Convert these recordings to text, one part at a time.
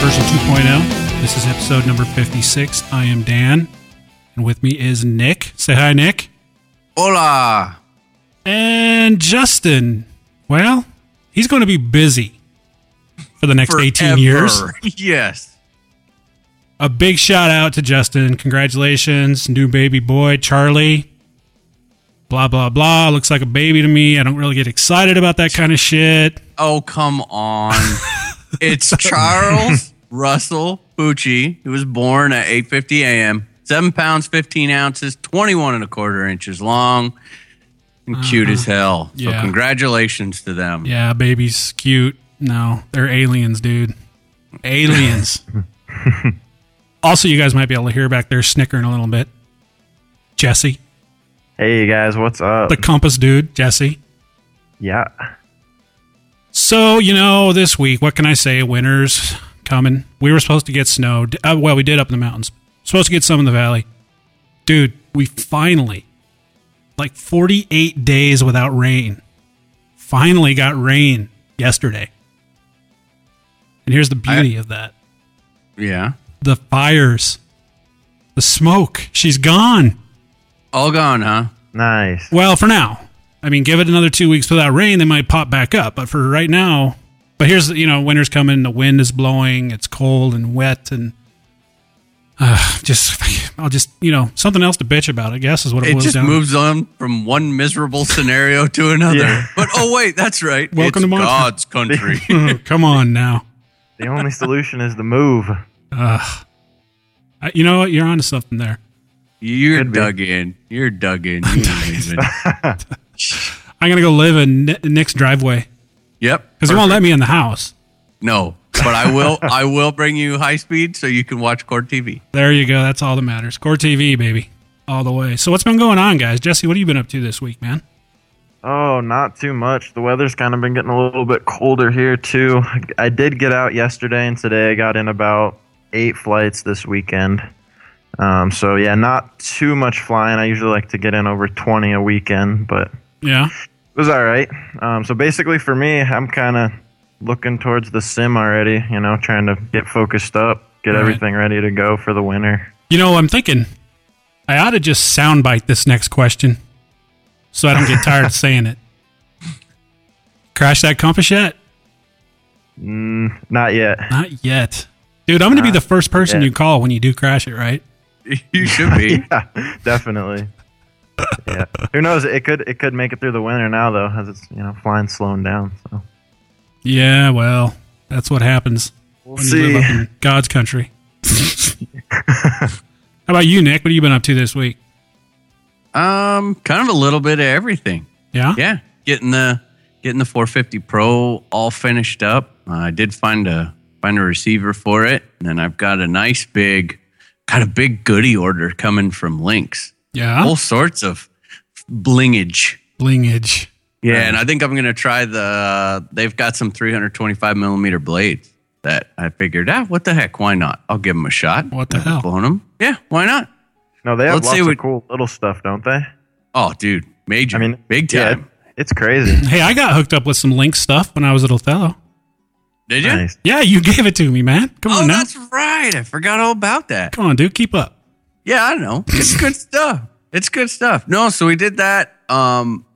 Version 2.0. This is episode number 56. I am Dan, and with me is Nick. Say hi, Nick. Hola. And Justin. Well, he's going to be busy for the next 18 years. Yes. A big shout out to Justin. Congratulations, new baby boy, Charlie. Blah, blah, blah. Looks like a baby to me. I don't really get excited about that kind of shit. Oh, come on. it's Charles Russell Pucci, who was born at 8:50 a.m. Seven pounds, 15 ounces, 21 and a quarter inches long, and uh-huh. cute as hell. So Yeah. congratulations to them. Yeah, baby's cute. No, they're aliens, dude. Aliens. also, you guys might be able to hear back there snickering a little bit. Jesse, Hey guys, what's up? the compass dude, Jesse. yeah. So, you know, this week, what can I say? Winter's coming. We were supposed to get snow. Uh, well, we did up in the mountains. Supposed to get some in the valley. Dude, we finally, like 48 days without rain, finally got rain yesterday. And here's the beauty of that Yeah. the fires, the smoke. She's gone. All gone, huh? Nice. Well, for now. I mean, give it another two weeks without rain, they might pop back up. But for right now, but here's you know, winter's coming. The wind is blowing. It's cold and wet, and uh, just I'll just you know something else to bitch about. I guess is what it, was. It boils just down. moves on from one miserable scenario to another. Yeah. But oh wait, that's right. Welcome it's to Montana. God's country. to. Come on now. The only solution is the move. I, you know what? You're onto something there. You're dug in. You're dug in. You ain't even- I'm gonna go live in Nick's driveway Yep. because he won't let me in the house. No, but I will. I will bring you high speed so you can watch Core TV. There you go. That's all that matters. Core TV, baby, all the way. So what's been going on, guys? Jesse, what have you been up to this week, man? Oh, not too much. The weather's kind of been getting a little bit colder here too. I did get out yesterday and today. I got in about eight flights this weekend. Um, so yeah, not too much flying. I usually like to get in over 20 a weekend, but Yeah. it was all right. Um, so basically, for me, I'm kind of looking towards the sim already. You know, trying to get focused up, get Right. everything ready to go for the winter. You know, I'm thinking I ought to just soundbite this next question so I don't get tired of saying it. Crash that compass yet? Mm, Not yet. Not yet. Dude, I'm going to be the first person yet. you call when you do crash it, right? You should be. yeah, definitely. Yeah. Who knows? It could it could make it through the winter now though, as it's you know flying slowing down. So Yeah, well, that's what happens we'll when you see. live up in God's country. How about you, Nick? What have you been up to this week? Um, kind of a little bit of everything. Yeah? Yeah, getting the getting the 450 Pro all finished up. Uh, I did find a find a receiver for it, and then I've got a nice big, got a big goodie order coming from Lynx. Yeah? All sorts of blingage. Blingage. Yeah, and I think I'm gonna try the. They've got some 325 millimeter blades that I figured, ah, what the heck? Why not? I'll give them a shot. What the hell? Blown them? Yeah, why not? No, they have Let's lots see of what- cool little stuff, don't they? Oh, dude, major. I mean, big yeah, time. it's crazy. Hey, I got hooked up with some Link stuff when I was at Othello. Did you? nice. Yeah, you gave it to me, man. Come Oh, on now. that's right. I forgot all about that. Come on, dude. Keep up. Yeah, I don't know. It's good stuff. It's good stuff. No, so we did that. Um,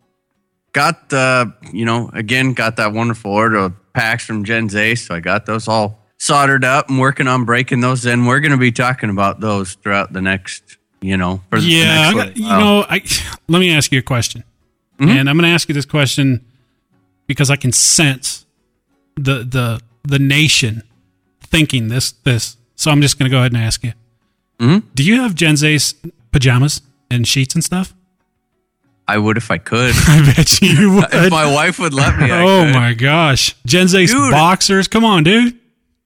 got the, you know, again, got that wonderful order of packs from Gens Ace. So I got those all soldered up and working on breaking those in. We're going to be talking about those throughout the next, you know, for the Yeah, I next you know, I let me ask you a question, and I'm going to ask you this question because I can sense the the the nation thinking this this. So I'm just going to go ahead and ask you. Mhm. Do you have Gens Ace's pajamas and sheets and stuff? I would if I could. I bet you would. if my wife would let me. I oh could. my gosh, Gens Ace Dude. boxers! Come on, dude.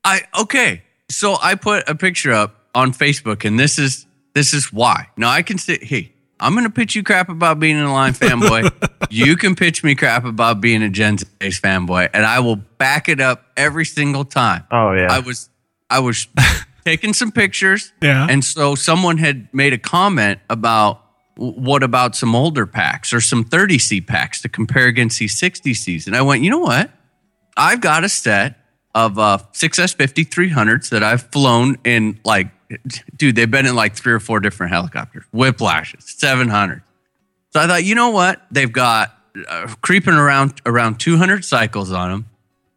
I okay. So I put a picture up on Facebook, and this is this is why. Now I can say, hey, I'm gonna pitch you crap about being an Align fanboy. you can pitch me crap about being a Gens Ace fanboy, and I will back it up every single time. Oh yeah. I was I was taking some pictures, Yeah. and so someone had made a comment about what about some older packs or some 30C packs to compare against these 60Cs, and I went, you know what? I've got a set of uh, 6S50 300s that I've flown in like, dude, they've been in like three or four different helicopters, whiplashes, 700s. So I thought, you know what? They've got uh, creeping around around 200 cycles on them.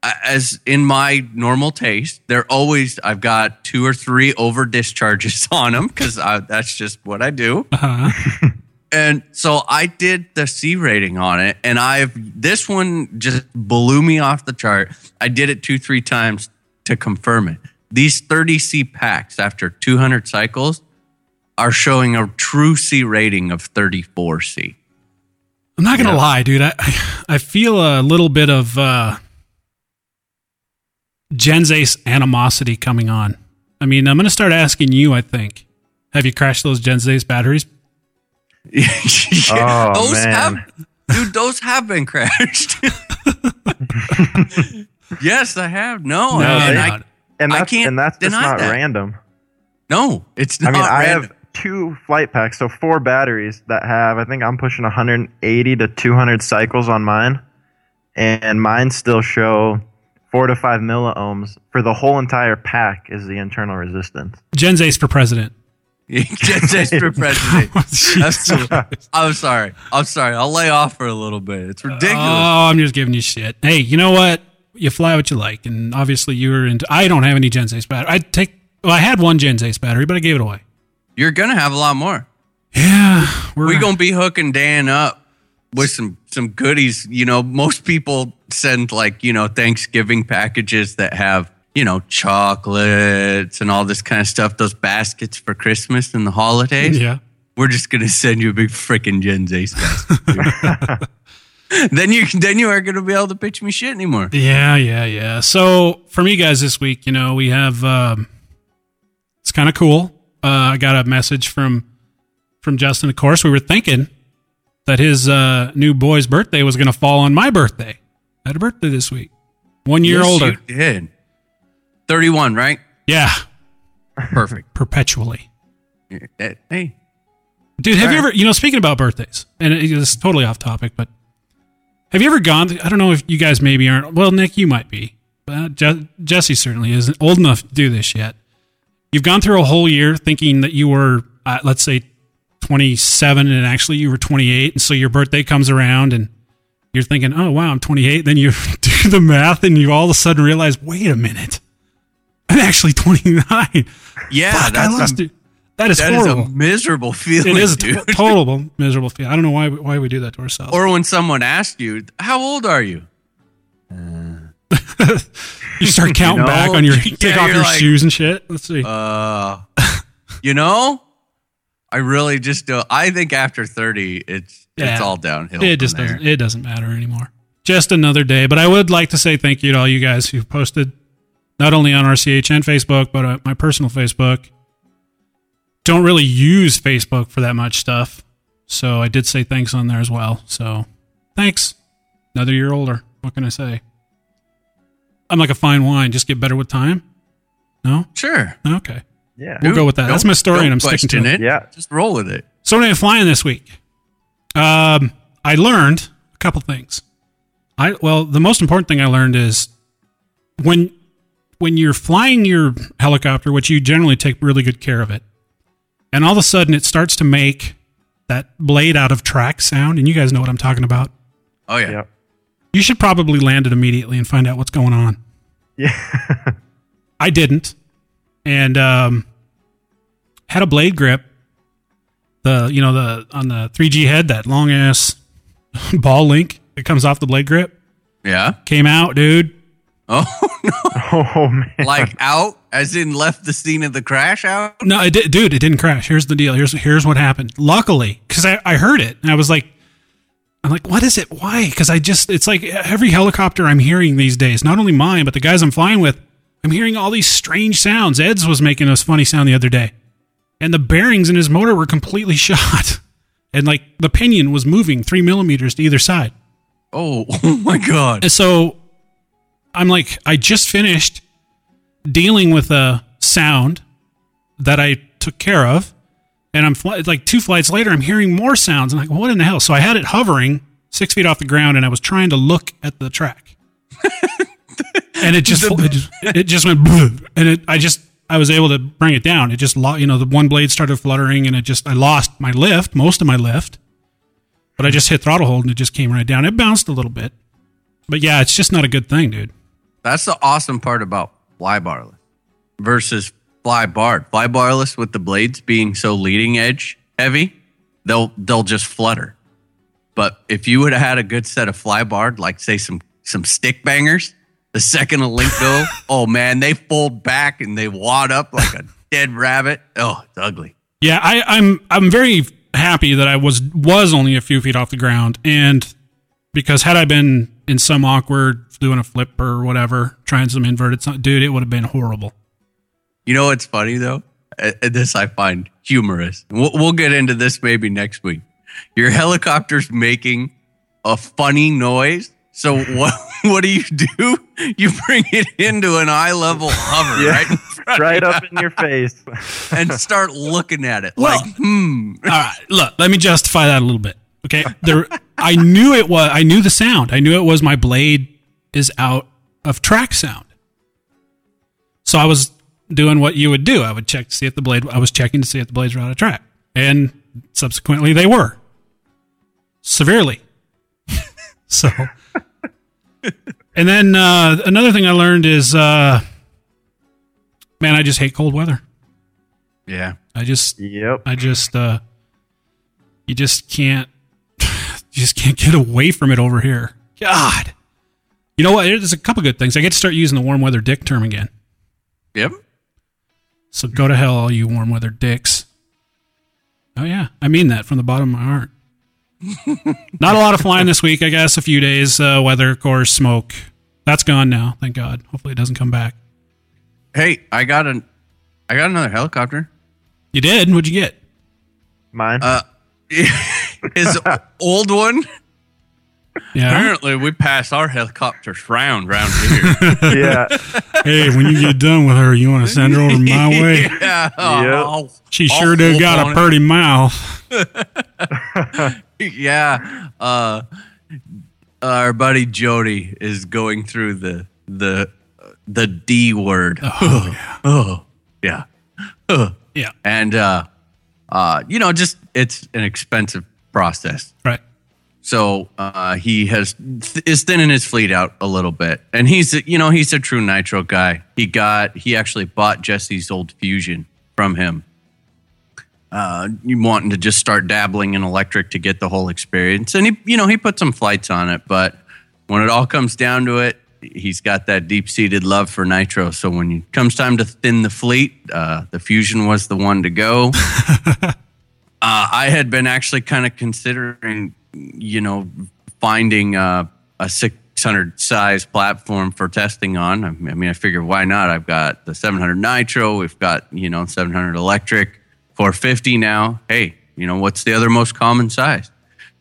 As in my normal taste, they're always I've got two or three over discharges on them because that's just what I do. Uh-huh. And so I did the C rating on it, and I've this one just blew me off the chart. I did it two, three times to confirm it. These 30 C packs after 200 cycles are showing a true C rating of 34 C. I'm not gonna lie, dude. I I feel a little bit of uh, Gens Ace animosity coming on. I mean, I'm gonna start asking you. I think. Have you crashed those Gens Ace batteries? Yeah, Oh, those man. have, dude, those have been crashed. yes, I have. No, No, and I, not. and I that's can't and that's just not that. random. no, it's I not. mean, I random. have two flight packs, so four batteries that have. I think I'm pushing 180 to 200 cycles on mine, and mine still show four to five milliohms for the whole entire pack. Is the internal resistance? Gens Ace for president. Just as for president. Oh, Jesus That's- Christ. I'm sorry. I'm sorry. I'll lay off for a little bit. It's ridiculous. Oh, I'm just giving you shit. Hey, you know what? You fly what you like, and obviously you're into. I don't have any Gens Ace battery. I take. Well, I had one Gens Ace battery, but I gave it away. You're gonna have a lot more. Yeah, we're We're gonna be hooking Dan up with some some goodies. You know, most people send like you know Thanksgiving packages that have you know chocolates and all this kind of stuff. Those baskets for Christmas and the holidays. Yeah. We're just gonna send you a big freaking Gens Ace basket. then you then you aren't gonna be able to pitch me shit anymore. Yeah, yeah, yeah. So for me guys this week, you know, we have um it's kind of cool. Uh I got a message from from Justin of course. We were thinking that his uh new boy's birthday was going to fall on my birthday. I had a birthday this week. 1 year Yes, older. You did. Thirty-one, right? Yeah, Perfect. perpetually. Eh, Hey, Dude, have you ever, you know, speaking about birthdays, and it- it's totally off topic, but have you ever gone, I don't know if you guys maybe aren't, well, Nick, you might be, but Je- Jesse certainly isn't old enough to do this yet. You've gone through a whole year thinking that you were, uh, let's say, 27, and actually you were 28, and so your birthday comes around, and you're thinking, oh, wow, I'm 28. Then you do the math, and you all of a sudden realize, wait a minute, I'm actually 29. yeah, Fuck, I lost a, it. That is that is horrible. a miserable feeling. It is a dude. total miserable feeling. I don't know why why we do that to ourselves. Or when someone asks you, "How old are you?" you start counting know? back on your take Yeah, off your like, shoes and shit. Let's see. Uh, you know, I really just do. I think after thirty, it's Yeah. it's all downhill. it just there. doesn't it doesn't matter anymore. Just another day. But I would like to say thank you to all you guys who posted not only on RCHN Facebook but uh, my personal Facebook. Don't really use Facebook for that much stuff, so I did say thanks on there as well. So thanks. Another year older. What can I say? I'm like a fine wine. Just get better with time. No. Sure, Okay. Yeah. We'll go with that. That's my story, and I'm sticking to question it. Yeah. Just roll with it. So when I was flying this week, um, I learned a couple things. I well, the most important thing I learned is when when you're flying your helicopter, which you generally take really good care of it, and all of a sudden it starts to make that blade out of track sound, and you guys know what I'm talking about. Oh yeah, Yep. You should probably land it immediately and find out what's going on. Yeah. I didn't, and um, had a blade grip. The you know the on the 3G head that long ass ball link that comes off the blade grip yeah. came out, dude. Oh no! Oh man. Like out, as in left the scene of the crash out. No, it did, dude, it didn't crash. Here's the deal. Here's here's what happened. Luckily, because I, I heard it and I was like, I'm like, what is it? Why? Because I just it's like every helicopter I'm hearing these days, not only mine but the guys I'm flying with, I'm hearing all these strange sounds. Ed's was making a funny sound the other day, and the bearings in his motor were completely shot, and like the pinion was moving three millimeters to either side. Oh, oh my god! And so I'm like, I just finished dealing with a sound that I took care of. And I'm fl- like two flights later, I'm hearing more sounds. I'm like, what in the hell? So I had it hovering six feet off the ground and I was trying to look at the track. and it just, it just, it just went, and it, I just, I was able to bring it down. It just, you know, the one blade started fluttering and it just, I lost my lift, most of my lift. But I just hit throttle hold and it just came right down. It bounced a little bit. But yeah, it's just not a good thing, dude. That's the awesome part about fly barless versus fly barred. Fly barless with the blades being so leading edge heavy, they'll they'll just flutter. But if you would have had a good set of fly barred, like say some some stick bangers, the second a link go, oh man, they fold back and they wad up like a dead rabbit. Oh, it's ugly. Yeah, I, I'm I'm very happy that I was was only a few feet off the ground, and because had I been in some awkward doing a flip or whatever, trying some inverted, dude, it would have been horrible. You know what's funny though? Uh, uh, This I find humorous. We'll, we'll get into this maybe next week. Your helicopter's making a funny noise. So what? What do you do? You bring it into an eye level hover, Yeah. right, right up in your face. and start looking at it Well- like, hmm. All right, look, let me justify that a little bit. Okay, there, I knew it was. I knew the sound. I knew it was my blade is out of track sound. So I was doing what you would do. I would check to see if the blade. I was checking to see if the blades were out of track, and subsequently they were severely. so, and then uh, another thing I learned is, uh, man, I just hate cold weather. Yeah. I just Yep. I just uh you just can't you just can't get away from it over here. God. You know what? There's a couple good things. I get to start using the warm weather dick term again. Yep. So go to hell, all you warm weather dicks. Oh yeah, I mean that from the bottom of my heart. Not a lot of flying this week, I guess. A few days. Uh, weather, of course, smoke. That's gone now. Thank God. Hopefully, it doesn't come back. Hey, I got an, I got another helicopter. You did? What'd you get? Mine. Uh, his old one. Yeah. Apparently, we pass our helicopters round round here. yeah. hey, when you get done with her, you want to send her over my way? yeah. Oh, She I'll sure do got on a it. pretty mouth. yeah. Uh, our buddy Jody is going through the the the D word. Oh yeah. Oh yeah. Oh. Yeah. And uh, uh, you know, just it's an expensive process. Right. So uh, he has is thinning his fleet out a little bit, and he's you know he's a true nitro guy. He got he actually bought Jesse's old Fusion from him. Uh, you wanting to just start dabbling in electric to get the whole experience, and he you know he put some flights on it, but when it all comes down to it, he's got that deep seated love for nitro. So when it comes time to thin the fleet, uh, the Fusion was the one to go. Uh, I had been actually kind of considering, you know, finding uh, a 600 size platform for testing on. I mean, I figured why not? I've got the 700 Nitro, we've got, you know, 700 electric, 450 now. Hey, you know, what's the other most common size?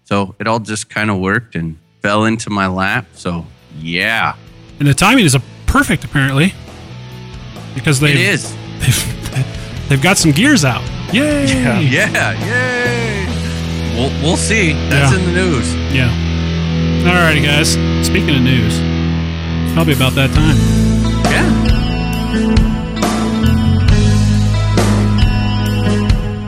So it all just kind of worked and fell into my lap. So, yeah, And the timing is a perfect, apparently, because they it is. They've, they've got some gears out. Yay! Yeah. Yeah, yay. We'll, we'll see. That's Yeah. in the news. Yeah. Alrighty, guys. Speaking of news, probably about that time.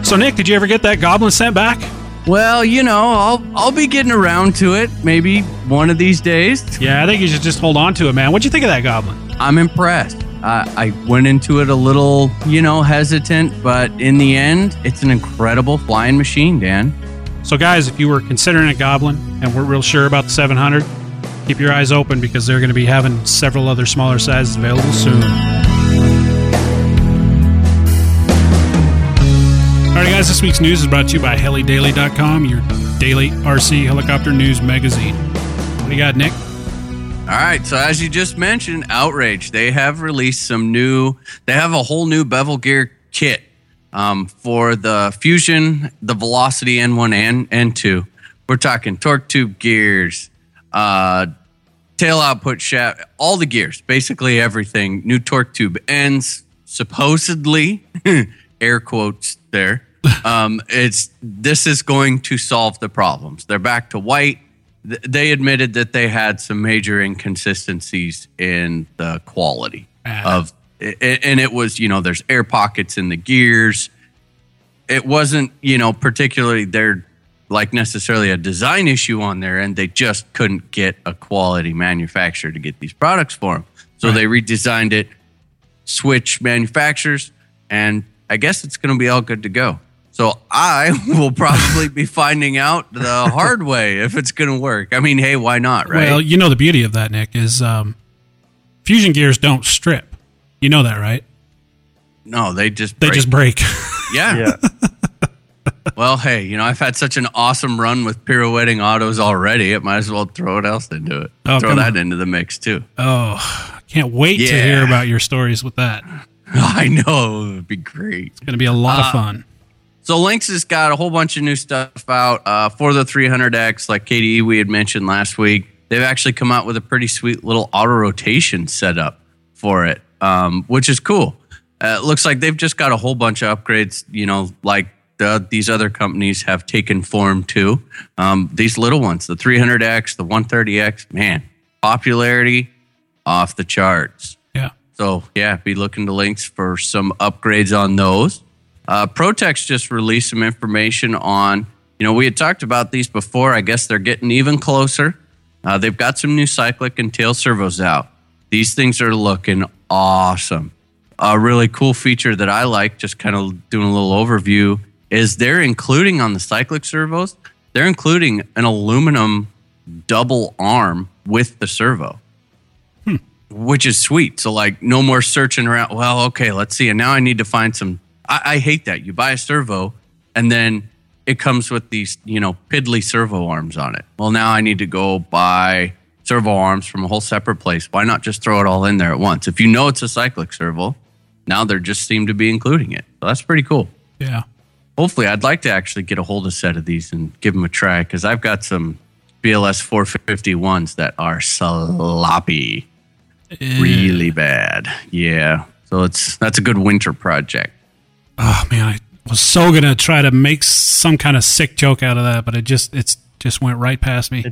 So, Nick, did you ever get that goblin sent back? Well, you know, I'll I'll be getting around to it maybe one of these days. Yeah, I think you should just hold on to it, man. What'd you think of that goblin? I'm impressed. I I went into it a little, you know, hesitant, but in the end, it's an incredible flying machine, Dan. So, guys, if you were considering a goblin and weren't real sure about the 700, keep your eyes open because they're going to be having several other smaller sizes available soon. Guys, this week's news is brought to you by helidaily.com, your daily RC helicopter news magazine. What do you got, Nick? All right, so as you just mentioned, Outrage, they have released some new, they have a whole new bevel gear kit um, for the Fusion, the Velocity N1 and N2. We're talking torque tube gears, uh, tail output shaft, all the gears, basically everything. New torque tube ends, supposedly, air quotes there. Um, it's this is going to solve the problems. They're back to white. They admitted that they had some major inconsistencies in the quality Ah. of, and it was you know there's air pockets in the gears. It wasn't you know particularly their like necessarily a design issue on their end. They just couldn't get a quality manufacturer to get these products for them. So they redesigned it, switch manufacturers, and I guess it's going to be all good to go. So I will probably be finding out the hard way if it's going to work. I mean, hey, why not, right? Well, you know the beauty of that, Nick, is um, fusion gears don't strip. You know that, right? no, they just They just break. yeah. Yeah. Well, hey, you know I've had such an awesome run with pirouetting autos already. It might as well throw what else into it. Oh, throw that on. into the mix too. oh, can't wait to hear about your stories with that. I know it would be great. It's going to be a lot Uh, of fun. So Lynx has got a whole bunch of new stuff out uh, for the 300X, like KDE we had mentioned last week. They've actually come out with a pretty sweet little auto rotation setup for it, um, which is cool. Uh, it looks like they've just got a whole bunch of upgrades, you know, like the, these other companies have taken form too. Um, these little ones, the 300X, the 130X, man, popularity off the charts. Yeah. So yeah, be looking to Lynx for some upgrades on those. Uh, ProTek just released some information on. You know, we had talked about these before. I guess they're getting even closer. Uh, they've got some new cyclic and tail servos out. These things are looking awesome. A really cool feature that I like, just kind of doing a little overview, is they're including on the cyclic servos. They're including an aluminum double arm with the servo which is sweet. So like no more searching around. Well, okay, let's see. And now I need to find some. I, I hate that. You buy a servo and then it comes with these, you know, piddly servo arms on it. Well, now I need to go buy servo arms from a whole separate place. Why not just throw it all in there at once? If you know it's a cyclic servo, now they just seem to be including it. So that's pretty cool. Yeah. Hopefully, I'd like to actually get a hold of a set of these and give them a try because I've got some BLS 451s that are sloppy really bad. Yeah. So it's that's a good winter project. Oh man, I was so gonna try to make some kind of sick joke out of that, but it just it's just went right past me.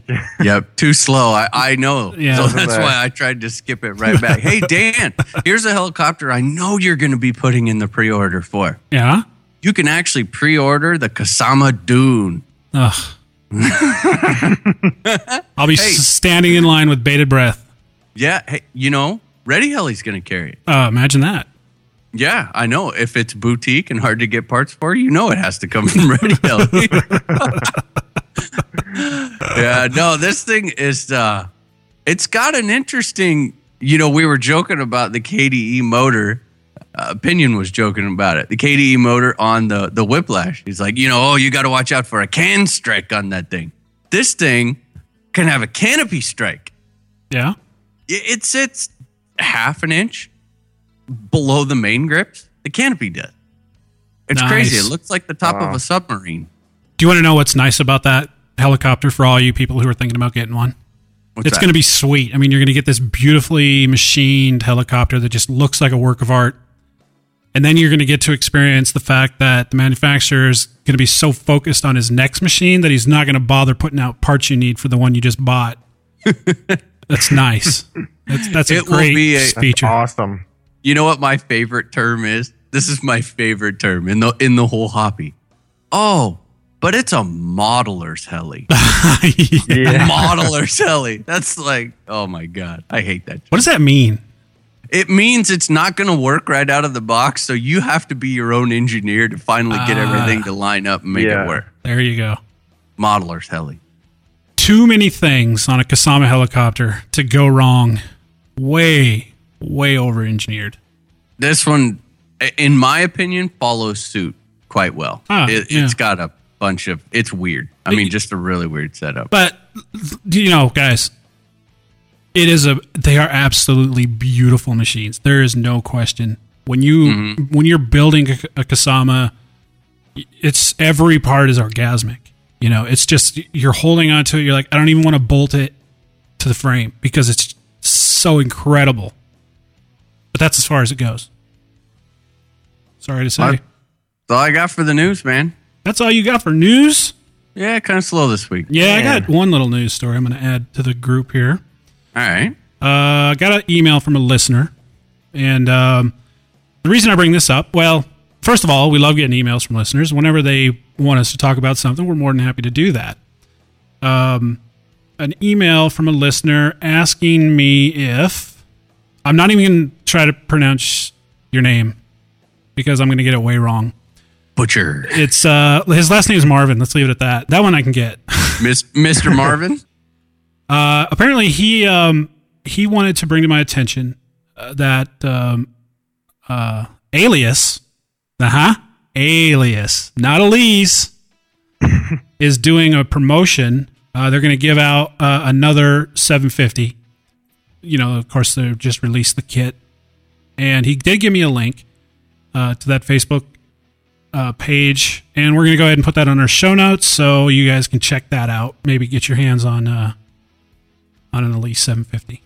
Yep, too slow. I, I know. Yeah. so that's why I tried to skip it right back. hey Dan, here's a helicopter I know you're going to be putting in the pre-order for. Yeah. You can actually pre-order the Kasama Dune. Ugh. I'll be Hey. standing in line with bated breath. Yeah, hey, you know, Ready Heli's going to carry it. Uh, imagine that. Yeah, I know. If it's boutique and hard to get parts for, you know it has to come from Ready Heli. yeah, no, this thing is uh it's got an interesting, you know, we were joking about the KDE motor. Uh, Opinion was joking about it. The KDE motor on the the Whiplash. He's like, you know, oh, you got to watch out for a can strike on that thing. This thing can have a canopy strike. Yeah. It, it sits half an inch below the main grips. The canopy does. It's Nice. crazy. It looks like the top of a submarine. Do you want to know what's nice about that helicopter for all you people who are thinking about getting one? What's it's going to be sweet. I mean, you're going to get this beautifully machined helicopter that just looks like a work of art. And then you're going to get to experience the fact that the manufacturer is going to be so focused on his next machine that he's not going to bother putting out parts you need for the one you just bought. that's nice. That's, that's a It will great be a- feature. Awesome. You know what my favorite term is? This is my favorite term in the in the whole hobby. Oh, but it's a modeler's heli. Yeah. modeler's heli. That's like, oh my god, I hate that. What does that mean? It means it's not going to work right out of the box, so you have to be your own engineer to finally get Ah. everything to line up and make Yeah. it work. There you go. Modeler's heli. too many things on a Kasama helicopter to go wrong. Way, way over engineered. This one, in my opinion, follows suit quite well. Ah, it, yeah. It's got a bunch of. It's weird. I mean, just a really weird setup. But you know, guys, it is a they are absolutely beautiful machines. There is no question. When you when you're building a, a Kasama, it's every part is orgasmic. You know, it's just you're holding onto it. You're like, I don't even want to bolt it to the frame because it's so incredible. That's as far as it goes. Sorry to say. That's all I got for the news, man. That's all you got for news? Yeah, kind of slow this week. Yeah, I got one little news story I'm going to add to the group here. All right. Uh, I got an email from a listener, and um, the reason I bring this up, well, first of all, we love getting emails from listeners. Whenever they want us to talk about something, we're more than happy to do that. Um, an email from a listener asking me if I'm not even going to try to pronounce your name because I'm going to get it way wrong. Butcher. It's uh, his last name is Marvin. Let's leave it at that. That one I can get. Miss, Mr. Marvin? Uh, apparently, he um, he wanted to bring to my attention uh, that um, uh, Alias, uh huh, Alias, not Elise, is doing a promotion. Uh, they're going to give out uh, another 750. You know, of course, they just released the kit, and he did give me a link uh, to that Facebook uh, page, and we're going to go ahead and put that on our show notes so you guys can check that out. Maybe get your hands on uh, on an Elise 750.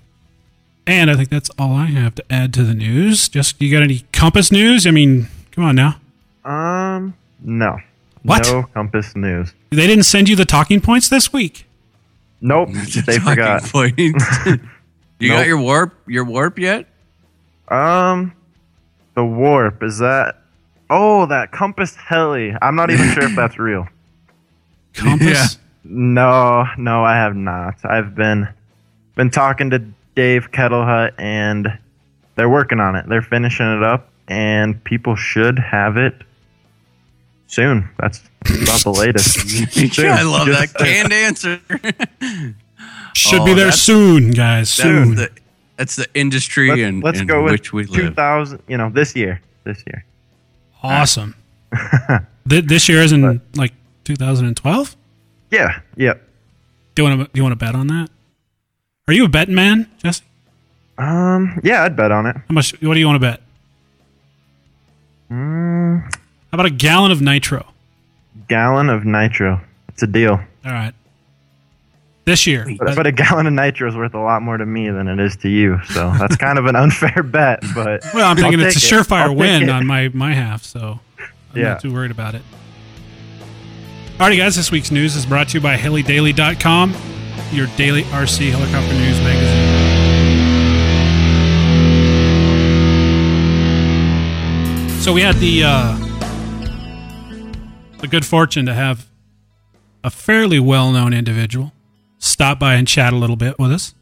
And I think that's all I have to add to the news. Just you got any Compass news? I mean, come on now. Um, no. What? No Compass News. They didn't send you the talking points this week. Nope, they Talking forgot. point. you got your warp your warp yet? Um, the warp is that? Oh, that Compass Heli. I'm not even sure if that's real. Compass. Yeah. No, no, I have not. I've been been talking to Dave Kettlehut, and they're working on it. They're finishing it up, and people should have it soon. That's about the latest. I love Just- that canned answer. Should Oh, be there soon, guys. That's Soon. the, that's the industry Let's, in, let's in go with which we live. 2000. You know, this year. This year. awesome. Th- this year isn't like 2012. Yeah. Yep. Do you want to? Do you want to bet on that? Are you a betting man, Jesse? Um. Yeah, I'd bet on it. How much? What do you want to bet? Mm, How about a gallon of nitro? gallon of nitro. It's a deal. All right. This year, But, but a gallon of nitro is worth a lot more to me than it is to you. So that's kind of an unfair bet. But Well, I'm thinking it's a surefire win it. on my my half, so I'm Yeah. not too worried about it. Alrighty, guys, this week's news is brought to you by HeliDaily.com, your daily RC helicopter news magazine. So we had the uh, the good fortune to have a fairly well-known individual stop by and chat a little bit with us.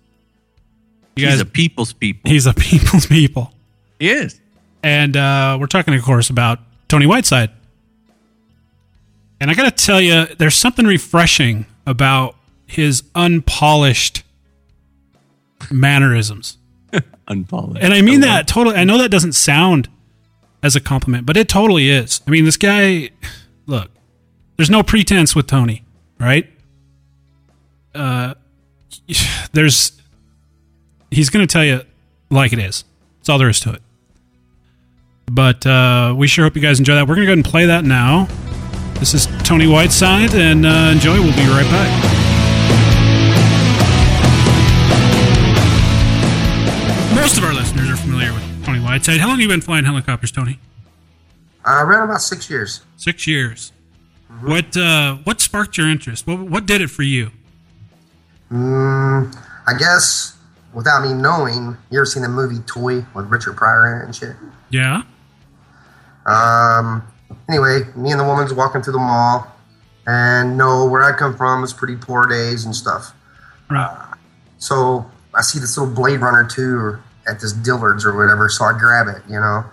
You He's guys, a people's people. he's a people's people. He is. And uh, we're talking, of course, about Tony Whiteside. And I got to tell you, there's something refreshing about his unpolished mannerisms. Unpolished. And I mean that totally. I know that doesn't sound as a compliment, but it totally is. I mean, this guy, look, there's no pretense with Tony, right? Uh, there's, he's going to tell you like it is. That's all there is to it. But uh, we sure hope you guys enjoy that. We're going to go ahead and play that now. This is Tony Whiteside, and uh, enjoy. We'll be right back. Most of our listeners are familiar with Tony Whiteside. How long have you been flying helicopters, Tony? Uh, around about six years. Six years. What uh, what sparked your interest? What what did it for you? Mm, I guess without me knowing, you ever seen the movie Toy with Richard Pryor in it and shit? Yeah. Um, anyway, me and the woman's walking through the mall, and no, where I come from is pretty poor days and stuff. Right. So I see this little Blade Runner 2 at this Dillard's or whatever, so I grab it, you know.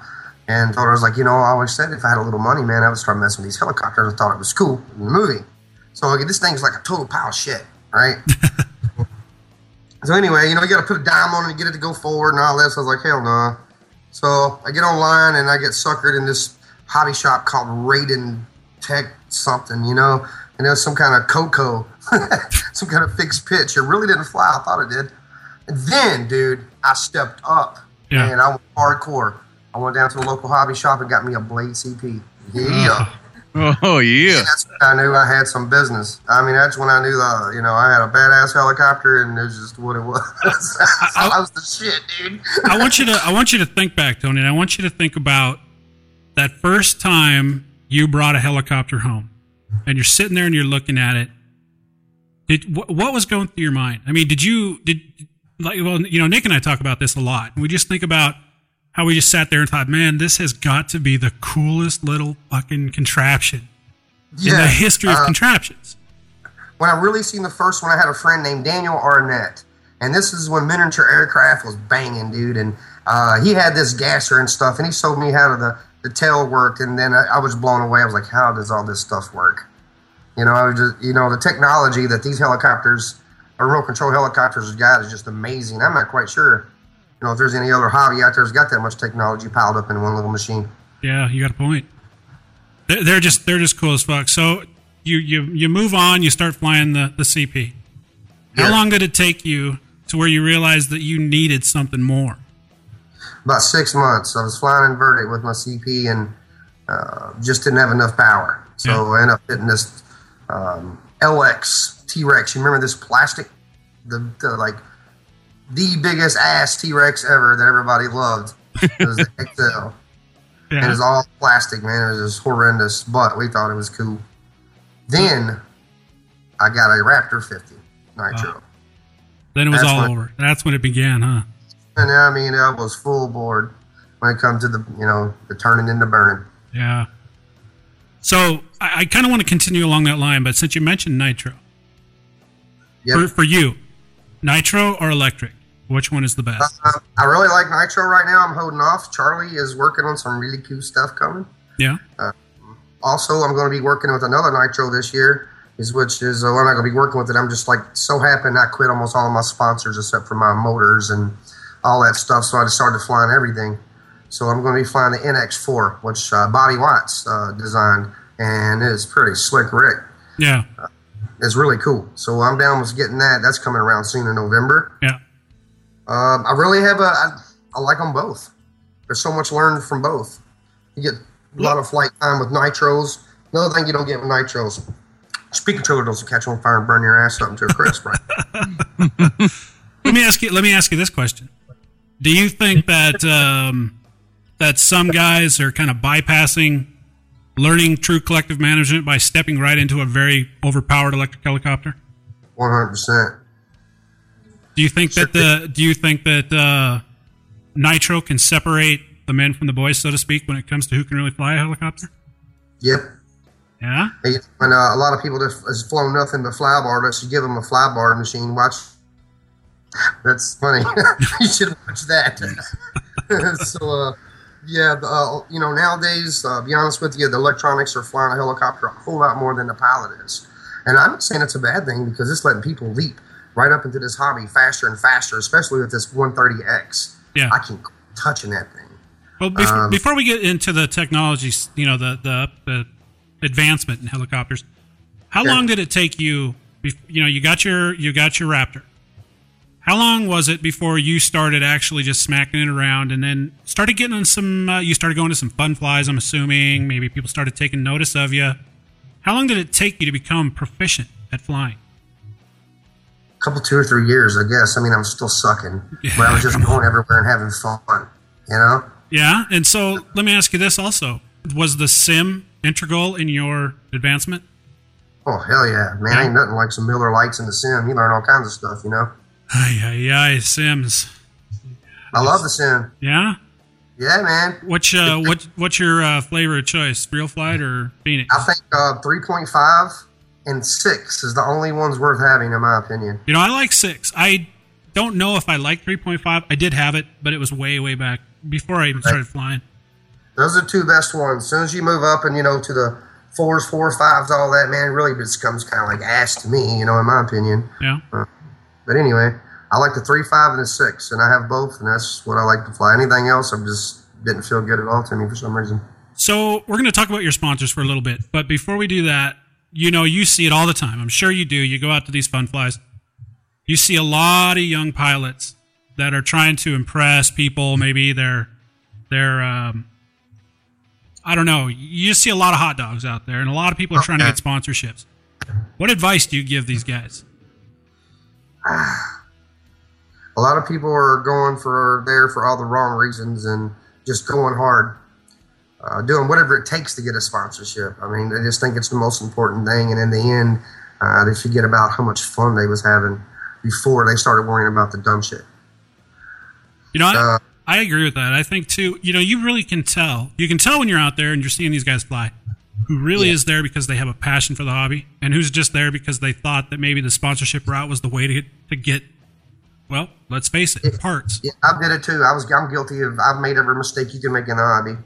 And her, I was like, you know, I always said if I had a little money, man, I would start messing with these helicopters. I thought it was cool in the movie. So I get this thing's like a total pile of shit. right? so anyway, you know, you got to put a dime on it and get it to go forward and all this. I was like, hell no. So I get online and I get suckered in this hobby shop called Raiden Tech something, you know, and it was some kind of Coco, some kind of fixed pitch. It really didn't fly. I thought it did. And then, dude, I stepped up Yeah. and I went hardcore. I went down to the local hobby shop and got me a Blade CP. Yeah. Oh yeah. That's when I knew I had some business. I mean, that's when I knew that you know I had a badass helicopter, and it was just what it was. I, was the shit, dude. I want you to I want you to think back, Tony. And I want you to think about that first time you brought a helicopter home, and you're sitting there and you're looking at it. Did wh- what was going through your mind? I mean, did you did like well, you know, Nick and I talk about this a lot. We just think about how we just sat there and thought, man, this has got to be the coolest little fucking contraption in the history of uh, contraptions. when I really seen the first one, I had a friend named Daniel Arnett, and this is when miniature aircraft was banging, dude. And uh, he had this gasser and stuff, and he showed me how the the tail worked, and then I, I was blown away. I was like, how does all this stuff work? You know, I was just, you know, the technology that these helicopters, or remote control helicopters, has got is just amazing. I'm not quite sure, you know, if there's any other hobby out there that's got that much technology piled up in one little machine. Yeah, you got a point. They're, they're just they're just cool as fuck. So you you you move on. You start flying the the CP. How Yeah. long did it take you to where you realized that you needed something more? about six months. I was flying inverted with my CP and uh, just didn't have enough power. So Yeah. I ended up getting this um, LX T Rex. You remember this plastic, the, the like the biggest ass T Rex ever that everybody loved. It was the XL. And it was all plastic, man. It was just horrendous, but we thought it was cool. Then I got a Raptor 50 Nitro. then it was that's all when- over. That's when it began, huh? And I mean, I was full board when it comes to the, you know, the turning into burning. Yeah. So I, I kind of want to continue along that line, but since you mentioned nitro, Yep. for for you, nitro or electric, which one is the best? Uh, I really like Nitro right now. I'm holding off. Charlie is working on some really cool stuff coming. Yeah. Also, I'm going to be working with another Nitro this year, is which is uh, I'm not going to be working with it. I'm just like so happy I quit almost all of my sponsors except for my motors and all that stuff. So I just started flying everything. So I'm going to be flying the NX4, which uh, Bobby Watts uh, designed, and it's pretty slick rig. Yeah. It's really cool. So I'm down with getting that. That's coming around soon in November. Yeah. Um, I really have a. I, I like them both. There's so much learned from both. You get a lot of flight time with nitros. Another thing you don't get with nitros, speed controller doesn't catch on fire and burn your ass up into a crisp, right? let me ask you. Let me ask you this question: Do you think that um, that some guys are kind of bypassing learning true collective management by stepping right into a very overpowered electric helicopter? One hundred percent. Do you think that the Do you think that uh, Nitro can separate the men from the boys, so to speak, when it comes to who can really fly a helicopter? Yep. Yeah. When uh, a lot of people just has flown nothing but fly bar, let's you give them a fly bar machine. Watch. That's funny. you should watch that. so, uh, yeah, the, uh, you know, nowadays, uh, be honest with you, the electronics are flying a helicopter a whole lot more than the pilot is. And I'm not saying it's a bad thing because it's letting people leap right up into this hobby faster and faster, especially with this 130X. Yeah. I can touching that thing. Well, before, Um, before we get into the technologies, you know, the the, the advancement in helicopters, how Sure. long did it take you? You know, you got your you got your Raptor. How long was it before you started actually just smacking it around, and then started getting on some? Uh, you started going to some fun flies. I'm assuming maybe people started taking notice of you. How long did it take you to become proficient at flying? Couple two or three years, I guess. I mean, I'm still sucking, but I was just going everywhere and having fun. You know? Yeah, and so let me ask you this also: Was the sim integral in your advancement? Oh hell yeah, man! Ain't nothing like some Miller Lites in the sim. You learn all kinds of stuff. You know? Ay, ay, ay, Sims. I love the sim. Yeah. Yeah, man. What's uh, what what's your uh, flavor of choice? RealFlight or Phoenix? I think uh, 3.5 and six is the only ones worth having, in my opinion. You know, I like six. I don't know if I like three point five. I did have it, but it was way way back before I even started flying. Those are two best ones. As soon as you move up and you know to the fours, four, fives, all that, man, it really just comes kind of like ass to me, you know, in my opinion. Yeah. Uh, but anyway, I like the three, five, and the six, and I have both, and that's what I like to fly. Anything else, I just didn't feel good at all to me for some reason. So we're going to talk about your sponsors for a little bit, but before we do that, you know, you see it all the time. I'm sure you do. You go out to these fun flies. You see a lot of young pilots that are trying to impress people. Maybe they're they're um, I don't know. You just see a lot of hot dogs out there, and a lot of people are trying to get sponsorships. What advice do you give these guys? a lot of people are going for there for all the wrong reasons and just going hard, uh, doing whatever it takes to get a sponsorship. I mean, they just think it's the most important thing, and in the end, uh, they forget about how much fun they was having before they started worrying about the dumb shit. You know, I, I agree with that. I think too. You know, you really can tell. You can tell when you're out there and you're seeing these guys fly. Who really Yeah. is there because they have a passion for the hobby, and who's just there because they thought that maybe the sponsorship route was the way to to get. Well, let's face it, parts. Yeah, I did it too. I was I'm guilty of I've made every mistake you can make in the hobby.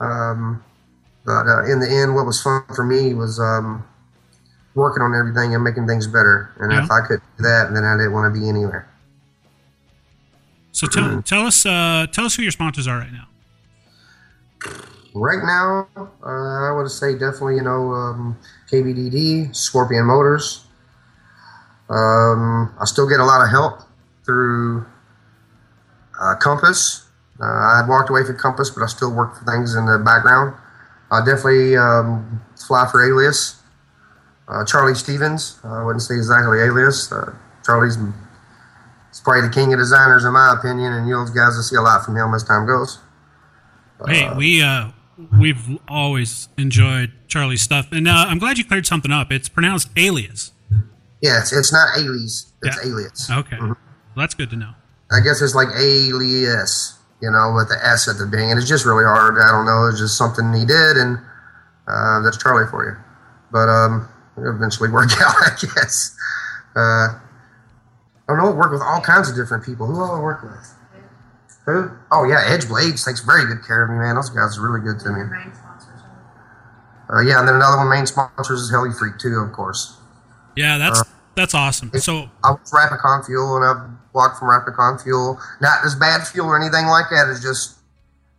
Um, but uh, in the end, what was fun for me was um, working on everything and making things better. And Yeah. if I could do that, then I didn't want to be anywhere. So tell tell us uh, tell us who your sponsors are right now. Right now, uh, I would say definitely you know um, KBDD, Scorpion Motors. Um, I still get a lot of help through uh, Compass. Uh, I had walked away from Compass, but I still work for things in the background. I definitely um, fly for Alias. Uh, Charlie Stevens. I wouldn't say exactly Alias. Uh, Charlie's he's probably the king of designers in my opinion, and you guys will see a lot from him as time goes. Hey, we uh, we've always enjoyed Charlie's stuff, and uh, I'm glad you cleared something up. It's pronounced Alias. Yeah, it's, it's not Alias. It's Yeah. Alias. Okay, well, that's good to know. I guess it's like alias, you know, with the S at the beginning. And it's just really hard. I don't know. It's just something he did, and uh, that's Charlie for you. But um, it'll eventually work out, I guess. Uh, I don't know. Work with all kinds of different people. Who all I work with? Who? Oh yeah, Edge Blades takes very good care of me, man. Those guys are really good to me. Uh, yeah, and then another one main sponsors is Heli Freak too, of course. Yeah, that's that's awesome. So I was Rapicon Fuel, and I've walked from Rapicon Fuel. Not as bad fuel or anything like that. It's just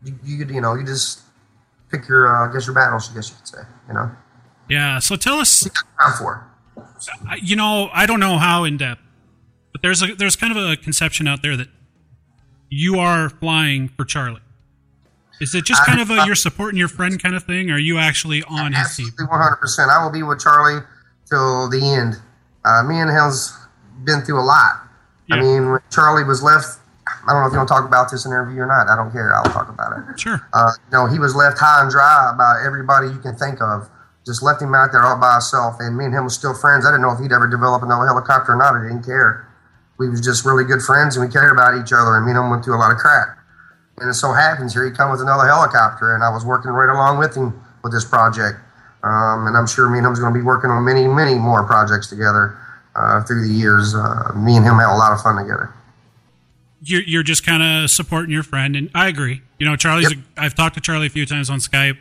you, you, you know, you just pick your, uh, guess your battles. I guess you could say, you know. yeah, so tell us. Time for You know, I don't know how in depth, but there's a there's kind of a conception out there that you are flying for Charlie. Is it just kind of a you're supporting your friend kind of thing, or are you actually on his team? one hundred percent. I will be with Charlie till the end. Uh, me and him's been through a lot. I mean, when Charlie was left, I don't know if you want to talk about this interview or not. I don't care. I'll talk about it. Sure. Uh, you know, he was left high and dry by everybody you can think of. Just left him out there all by himself. And me and him were still friends. I didn't know if he'd ever develop another helicopter or not. I didn't care. We was just really good friends and we cared about each other. And me and him went through a lot of crap. And it so happens here he come with another helicopter, and I was working right along with him with this project. Um, and I'm sure me and him's going to be working on many, many more projects together uh, through the years. Uh, me and him had a lot of fun together. You're you're just kind of supporting your friend, and I agree. You know, Charlie's. Yep. A, I've talked to Charlie a few times on Skype.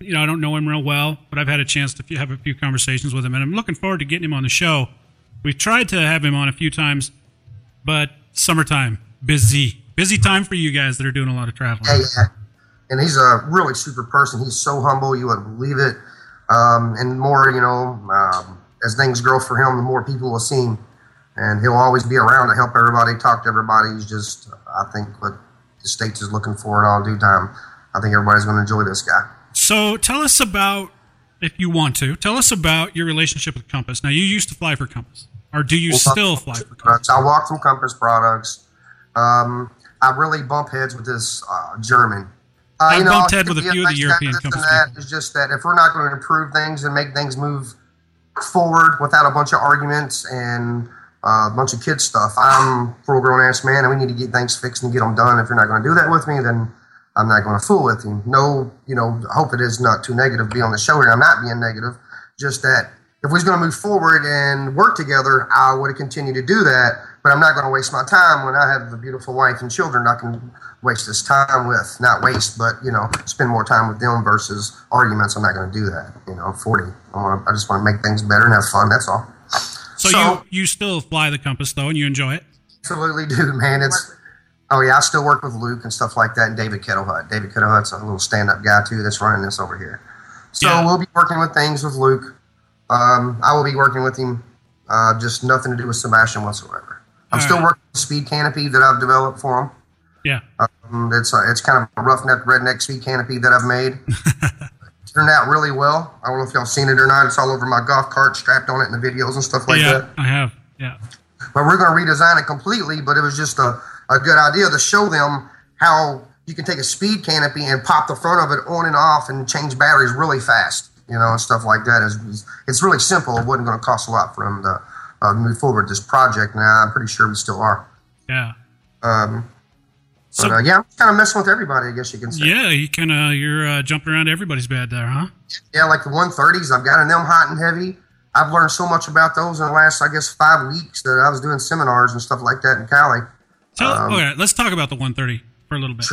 You know, I don't know him real well, but I've had a chance to have a few conversations with him, and I'm looking forward to getting him on the show. We've tried to have him on a few times, but summertime, busy, busy time for you guys that are doing a lot of traveling. Yeah, yeah. And he's a really super person. He's so humble, you wouldn't believe it. Um, and more, you know, um, as things grow for him, the more people will see him. And he'll always be around to help everybody, talk to everybody. He's just, I think, what the States is looking for in all due time. I think everybody's going to enjoy this guy. So tell us about, if you want to, tell us about your relationship with Compass. Now, you used to fly for Compass, or do you still fly for Compass? I walk from Compass Products. Um, I really bump heads with this uh, German. Uh, I've bumped he head with a few of the European Compass It's just that if we're not going to improve things and make things move forward without a bunch of arguments and uh, a bunch of kid stuff, I'm full grown ass man, and we need to get things fixed and get them done. If you're not going to do that with me, then I'm not going to fool with you. No, you know, I hope it is not too negative to be on the show here. I'm not being negative. Just that if we was going to move forward and work together, I would have continued to do that. But I'm not going to waste my time when I have a beautiful wife and children. I can waste this time with not waste, but you know, spend more time with them versus arguments. I'm not going to do that. You know, I'm 40. I want to, I just want to make things better and have fun. That's all. So, So- you you still fly the Compass though, and you enjoy it. Absolutely do, man. It's oh yeah, I still work with Luke and stuff like that, and David Kettlehut. David Kettlehut's a little stand-up guy too that's running this over here. So Yeah. we'll be working with things with Luke. Um, I will be working with him. Uh, just nothing to do with Sebastian whatsoever. I'm All still right. working the speed canopy that I've developed for them. Yeah. Um, it's a, it's kind of a roughneck redneck speed canopy that I've made. Turned out really well. I don't know if y'all seen it or not. It's all over my golf cart, strapped on it in the videos and stuff like yeah, that. I have. Yeah. But we're going to redesign it completely. But it was just a, a good idea to show them how you can take a speed canopy and pop the front of it on and off and change batteries really fast, you know, and stuff like that. It's, it's really simple. It wasn't going to cost a lot for them to uh, move forward with this project. Now I'm pretty sure we still are. Yeah. Um, So but uh, yeah, I'm kind of messing with everybody, I guess you can say. yeah, you kind of you're uh, jumping around everybody's bed there, huh? Yeah, like the 130s, I've got them hot and heavy. I've learned so much about those in the last, I guess, five weeks that I was doing seminars and stuff like that in Cali. Tell, Um, okay, let's talk about the 130 for a little bit.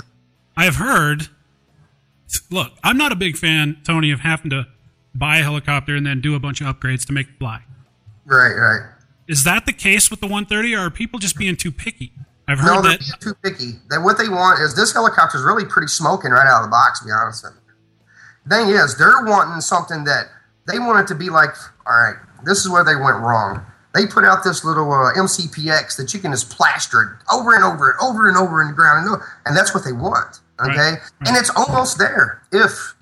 I have heard. Look, I'm not a big fan, Tony, of having to buy a helicopter and then do a bunch of upgrades to make it fly. Right, right. Is that the case with the 130, or are people just being too picky? I've No, heard they're that. being too picky. They, what they want is this helicopter is really pretty smoking right out of the box, to be honest with you. Thing is, they're wanting something that they want it to be like, all right, this is where they went wrong. They put out this little uh, MCPX that you can just plaster it over and over and over and over in the ground, and, and that's what they want. Okay, Right, and it's almost there if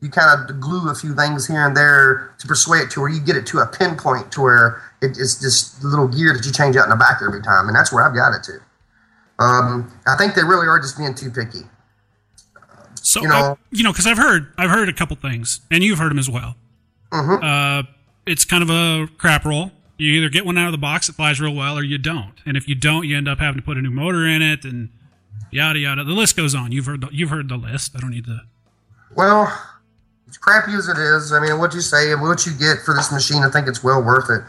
you kind of glue a few things here and there to persuade it to where you get it to a pinpoint to where it, it's just the little gear that you change out in the back every time, and that's where I've got it to. Um, I think they really are just being too picky. So you know- I- you know, because I've heard I've heard a couple things, and you've heard them as well. Mm-hmm. Uh, it's kind of a crap roll. You either get one out of the box that flies real well, or you don't. And if you don't, you end up having to put a new motor in it, and yada yada. The list goes on. You've heard the, you've heard the list. I don't need to. Well, as crappy as it is, I mean, what you say and what you get for this machine, I think it's well worth it.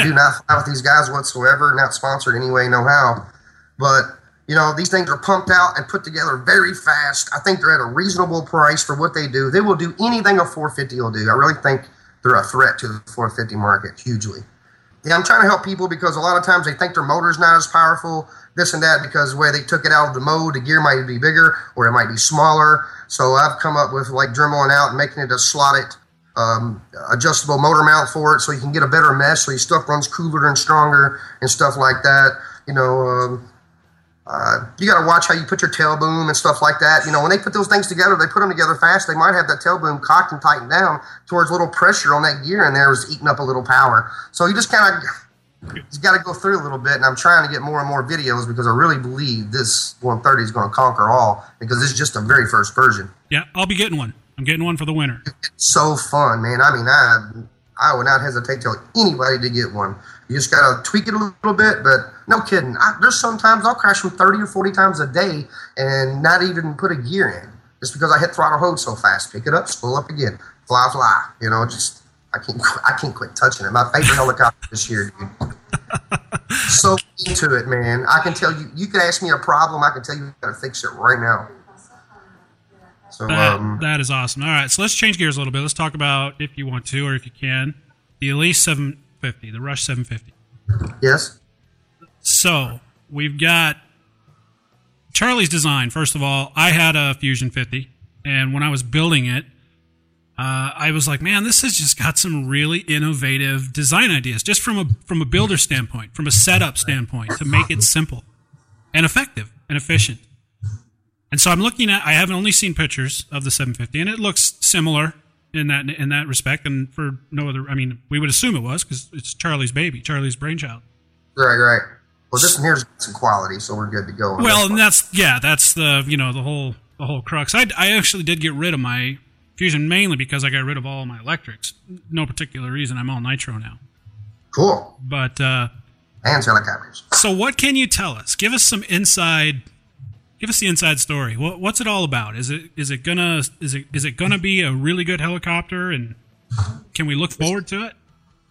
I do not fly with these guys whatsoever, not sponsored anyway, no how. But, you know, these things are pumped out and put together very fast. I think they're at a reasonable price for what they do. They will do anything a 450 will do. I really think they're a threat to the 450 market hugely. Yeah, I'm trying to help people because a lot of times they think their motor's not as powerful, this and that, because the way they took it out of the mode, the gear might be bigger or it might be smaller. So I've come up with like dremeling out and making it a slotted, um, adjustable motor mount for it so you can get a better mesh so your stuff runs cooler and stronger and stuff like that. You know, um, uh, you got to watch how you put your tail boom and stuff like that. You know, when they put those things together, they put them together fast. They might have that tail boom cocked and tightened down towards a little pressure on that gear, and there was eating up a little power. So you just kind of you got to go through a little bit. And I'm trying to get more and more videos because I really believe this 130 is going to conquer all because it's just a very first version. Yeah, I'll be getting one. I'm getting one for the winter. So fun, man. I mean, I I would not hesitate to tell anybody to get one. You just got to tweak it a little bit, but no kidding. I, there's sometimes I'll crash them 30 or 40 times a day and not even put a gear in just because I hit throttle hold so fast. Pick it up, spool up again, fly, fly. You know, just I can't I can't quit touching it. My favorite helicopter this year, dude. so into it, man. I can tell you. You can ask me a problem. I can tell you how to fix it right now. So That, um, that is awesome. All right, so let's change gears a little bit. Let's talk about, if you want to or if you can, the Elise 750, the Rush 750. yes. So we've got Charlie's design. First of all, I had a Fusion 50, and when I was building it, uh, I was like, man, this has just got some really innovative design ideas, just from a from a builder standpoint, from a setup standpoint, to make it simple and effective and efficient. And so I'm looking at. I haven't only seen pictures of the 750, and it looks similar in that in that respect. And for no other, I mean, we would assume it was because it's Charlie's baby, Charlie's brainchild. Right, right. Well, this one here's some quality, so we're good to go. Well, and that's yeah, that's the you know the whole the whole crux. I I actually did get rid of my Fusion mainly because I got rid of all my electrics. No particular reason. I'm all nitro now. cool. But uh, And helicopters. so, what can you tell us? Give us some inside. Give us the inside story. What, what's it all about? Is it is it gonna is it is it gonna be a really good helicopter? And can we look forward to it?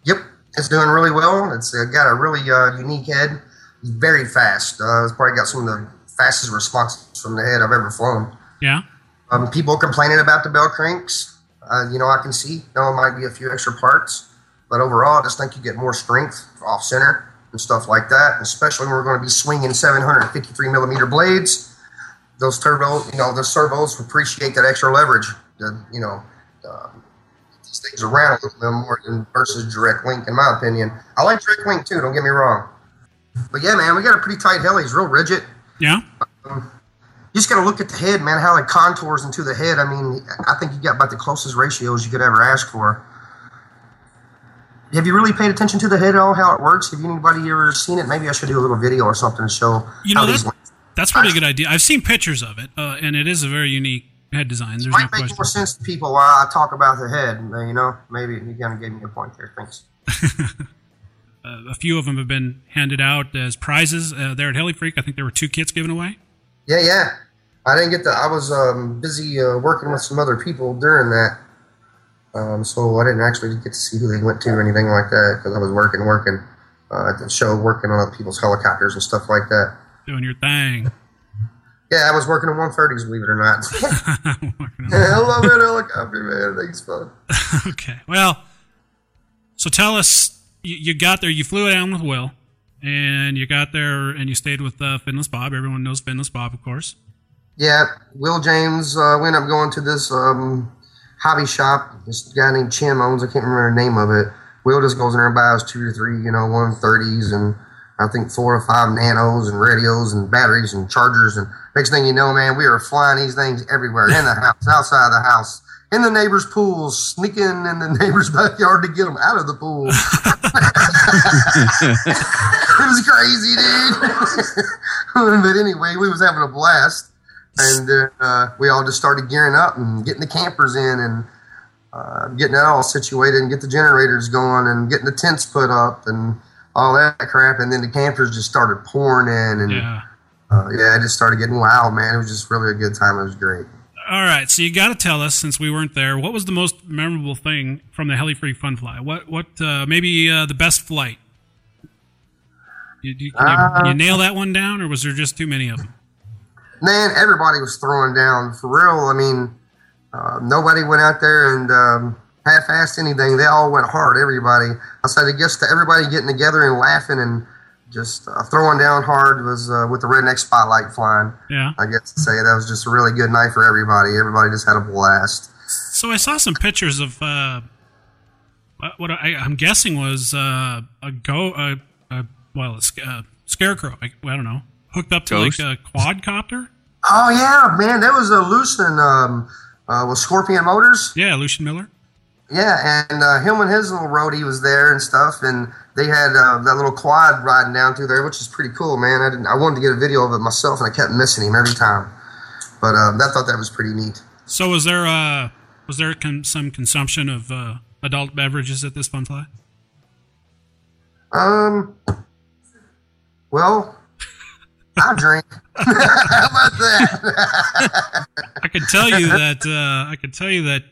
Yep, it's doing really well. It's got a really uh, unique head. Very fast. Uh, he's probably got some of the fastest responses from the head I've ever flown. Yeah. Um, people complaining about the bell cranks. Uh, you know, I can see. No, it might be a few extra parts, but overall, I just think you get more strength off center and stuff like that. Especially when we're going to be swinging 753 millimeter blades. Those turbo, you know, the servos appreciate that extra leverage. The, you know, uh, these things around a little bit more than versus direct link, in my opinion. I like direct link too. Don't get me wrong. But yeah, man, we got a pretty tight heli. He's real rigid. Yeah. You just got to look at the head, man, how it contours into the head. I mean, I think you got about the closest ratios you could ever ask for. Have you really paid attention to the head at all, how it works? Have anybody ever seen it? Maybe I should do a little video or something to show You know, how these that's probably a good idea. I've seen pictures of it, uh, and it is a very unique head design. There's no might make question. more sense to people while I talk about the head. You know, maybe you kind of gave me a point there. Thanks. Uh, a few of them have been handed out as prizes uh, there at Heli Freak. I think there were two kits given away. Yeah, yeah. I didn't get the. I was um, busy uh, working with some other people during that, um, so I didn't actually get to see who they went to or anything like that because I was working, working uh, at the show, working on other people's helicopters and stuff like that. Doing your thing. Yeah, I was working on 130s, believe it or not. I love that helicopter, man. I think it's fun. okay. Well, so tell us, you, you got there, you flew down with Will, and you got there and you stayed with uh, Finless Bob. Everyone knows Finless Bob, of course. Yeah, Will James. Uh, we ended up going to this um, hobby shop. This guy named Chim owns. I can't remember the name of it. Will just goes in there and buys two or three, you know, 130s and I think four or five nanos and radios and batteries and chargers. And next thing you know, man, we were flying these things everywhere in the house, outside of the house, in the neighbor's pools, sneaking in the neighbor's backyard to get them out of the pool. it was crazy, dude. but anyway, we was having a blast and uh, we all just started gearing up and getting the campers in and uh, getting that all situated and get the generators going and getting the tents put up and all that crap. And then the campers just started pouring in and Yeah. uh, yeah, it just started getting wild, man. It was just really a good time. It was great. All right, so you got to tell us since we weren't there, what was the most memorable thing from the Heli Freak Fun Fly? What, what, uh, maybe uh, the best flight? You, you, can, you, can you nail that one down, or was there just too many of them? Man, everybody was throwing down for real. I mean, uh, nobody went out there and um, half-assed anything. They all went hard. Everybody. I said, I guess to everybody getting together and laughing and just uh, throwing down hard was uh, with the redneck spotlight flying. Yeah. I guess to say that was just a really good night for everybody. Everybody just had a blast. So I saw some pictures of uh, what- what I, I'm guessing was uh, a go, a, a well, a, sc- uh, scarecrow. I, I don't know, hooked up to Ghost? like a quadcopter. Oh yeah, man, that was a Lucian um, uh, with Scorpion Motors. Yeah, Lucian Miller. Yeah, and uh, him and his little roadie was there and stuff, and they had uh, that little quad riding down through there, which is pretty cool, man. I didn't, I wanted to get a video of it myself, and I kept missing him every time. But um, I thought that was pretty neat. So was there uh, was there con- some consumption of uh, adult beverages at this fun fly? Um, well, I drink. How about that? I could tell you that uh, I could tell you that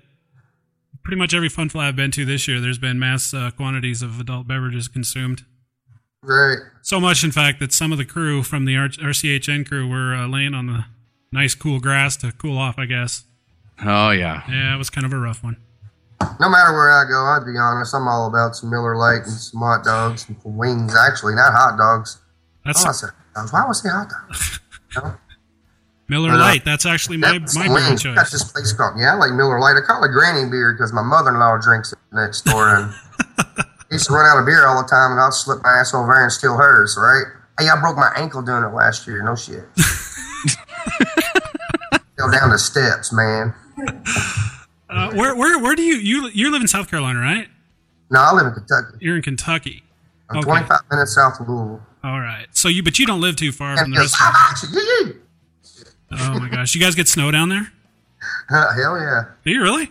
pretty much every fun fly I've been to this year, there's been mass uh, quantities of adult beverages consumed. Right. So much, in fact, that some of the crew from the R- RCHN crew were uh, laying on the nice, cool grass to cool off. I guess. Oh yeah. Yeah, it was kind of a rough one. No matter where I go, I'd be honest. I'm all about some Miller Lite and some hot dogs and some wings. Actually, not hot dogs. That's Oh, I said. Why would I say hot dogs? No. Miller Uh, Lite. That's actually my That's my some beer of wings. Choice. this place called yeah, I like Miller Lite. I call it Granny beer because my mother-in-law drinks it next door, and I used to run out of beer all the time, and I'll slip my ass over there and steal hers. Right? Hey, I broke my ankle doing it last year. No shit. Go down the steps, man. Uh, where where where do you you you live in South Carolina, right? No, I live in Kentucky. You're in Kentucky. I'm Okay. 25 minutes south of Louisville. All right. So you but you don't live too far from the rest. Of I'm actually, yeah, Oh my gosh, you guys get snow down there? yeah. hell yeah, Do you really?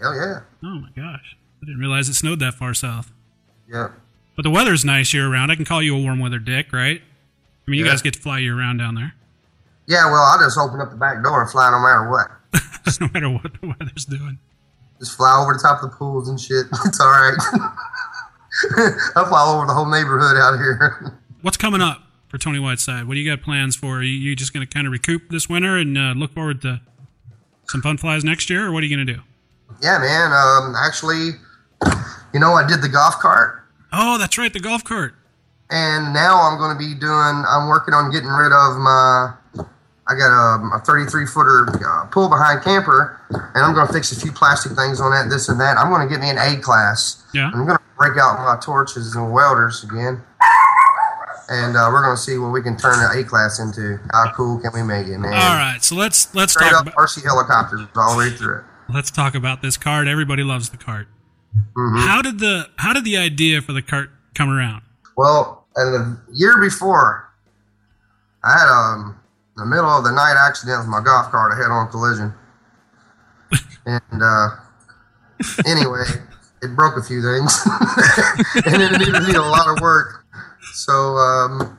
hell yeah, Oh my gosh, I didn't realize it snowed that far south. yeah. But the weather's nice year round. I can call you a warm weather dick, right? I mean, you Yeah. guys get to fly year round down there, Yeah, well, I just open up the back door and fly no matter what. no matter what the weather's doing. Just fly over the top of the pools and shit. It's all right. I fly over the whole neighborhood out here. What's coming up? For Tony Whiteside? What do you got plans for? Are you, just going to kind of recoup this winter and uh, look forward to some fun flies next year, or what are you going to do? Yeah, man. Um, actually, you know, I did the golf cart, Oh, that's right, the golf cart. and now I'm going to be doing. I'm working on getting rid of my. I got a, a 33 footer uh, pull behind camper, and I'm going to fix a few plastic things on that, this and that. I'm going to get me an A class. Yeah. I'm going to break out my torches and welders again, and uh, we're going to see what we can turn the A class into. How cool can we make it, man? All right, so let's let's Straight talk up about RC helicopters all the way through it. let's talk about this cart. Everybody loves the cart. Mm-hmm. How did the how did the idea for the cart come around? Well, and the year before, I had um the middle of the night accident with my golf cart, a head-on collision, and uh, anyway, it broke a few things, and it needed a lot of work. So um,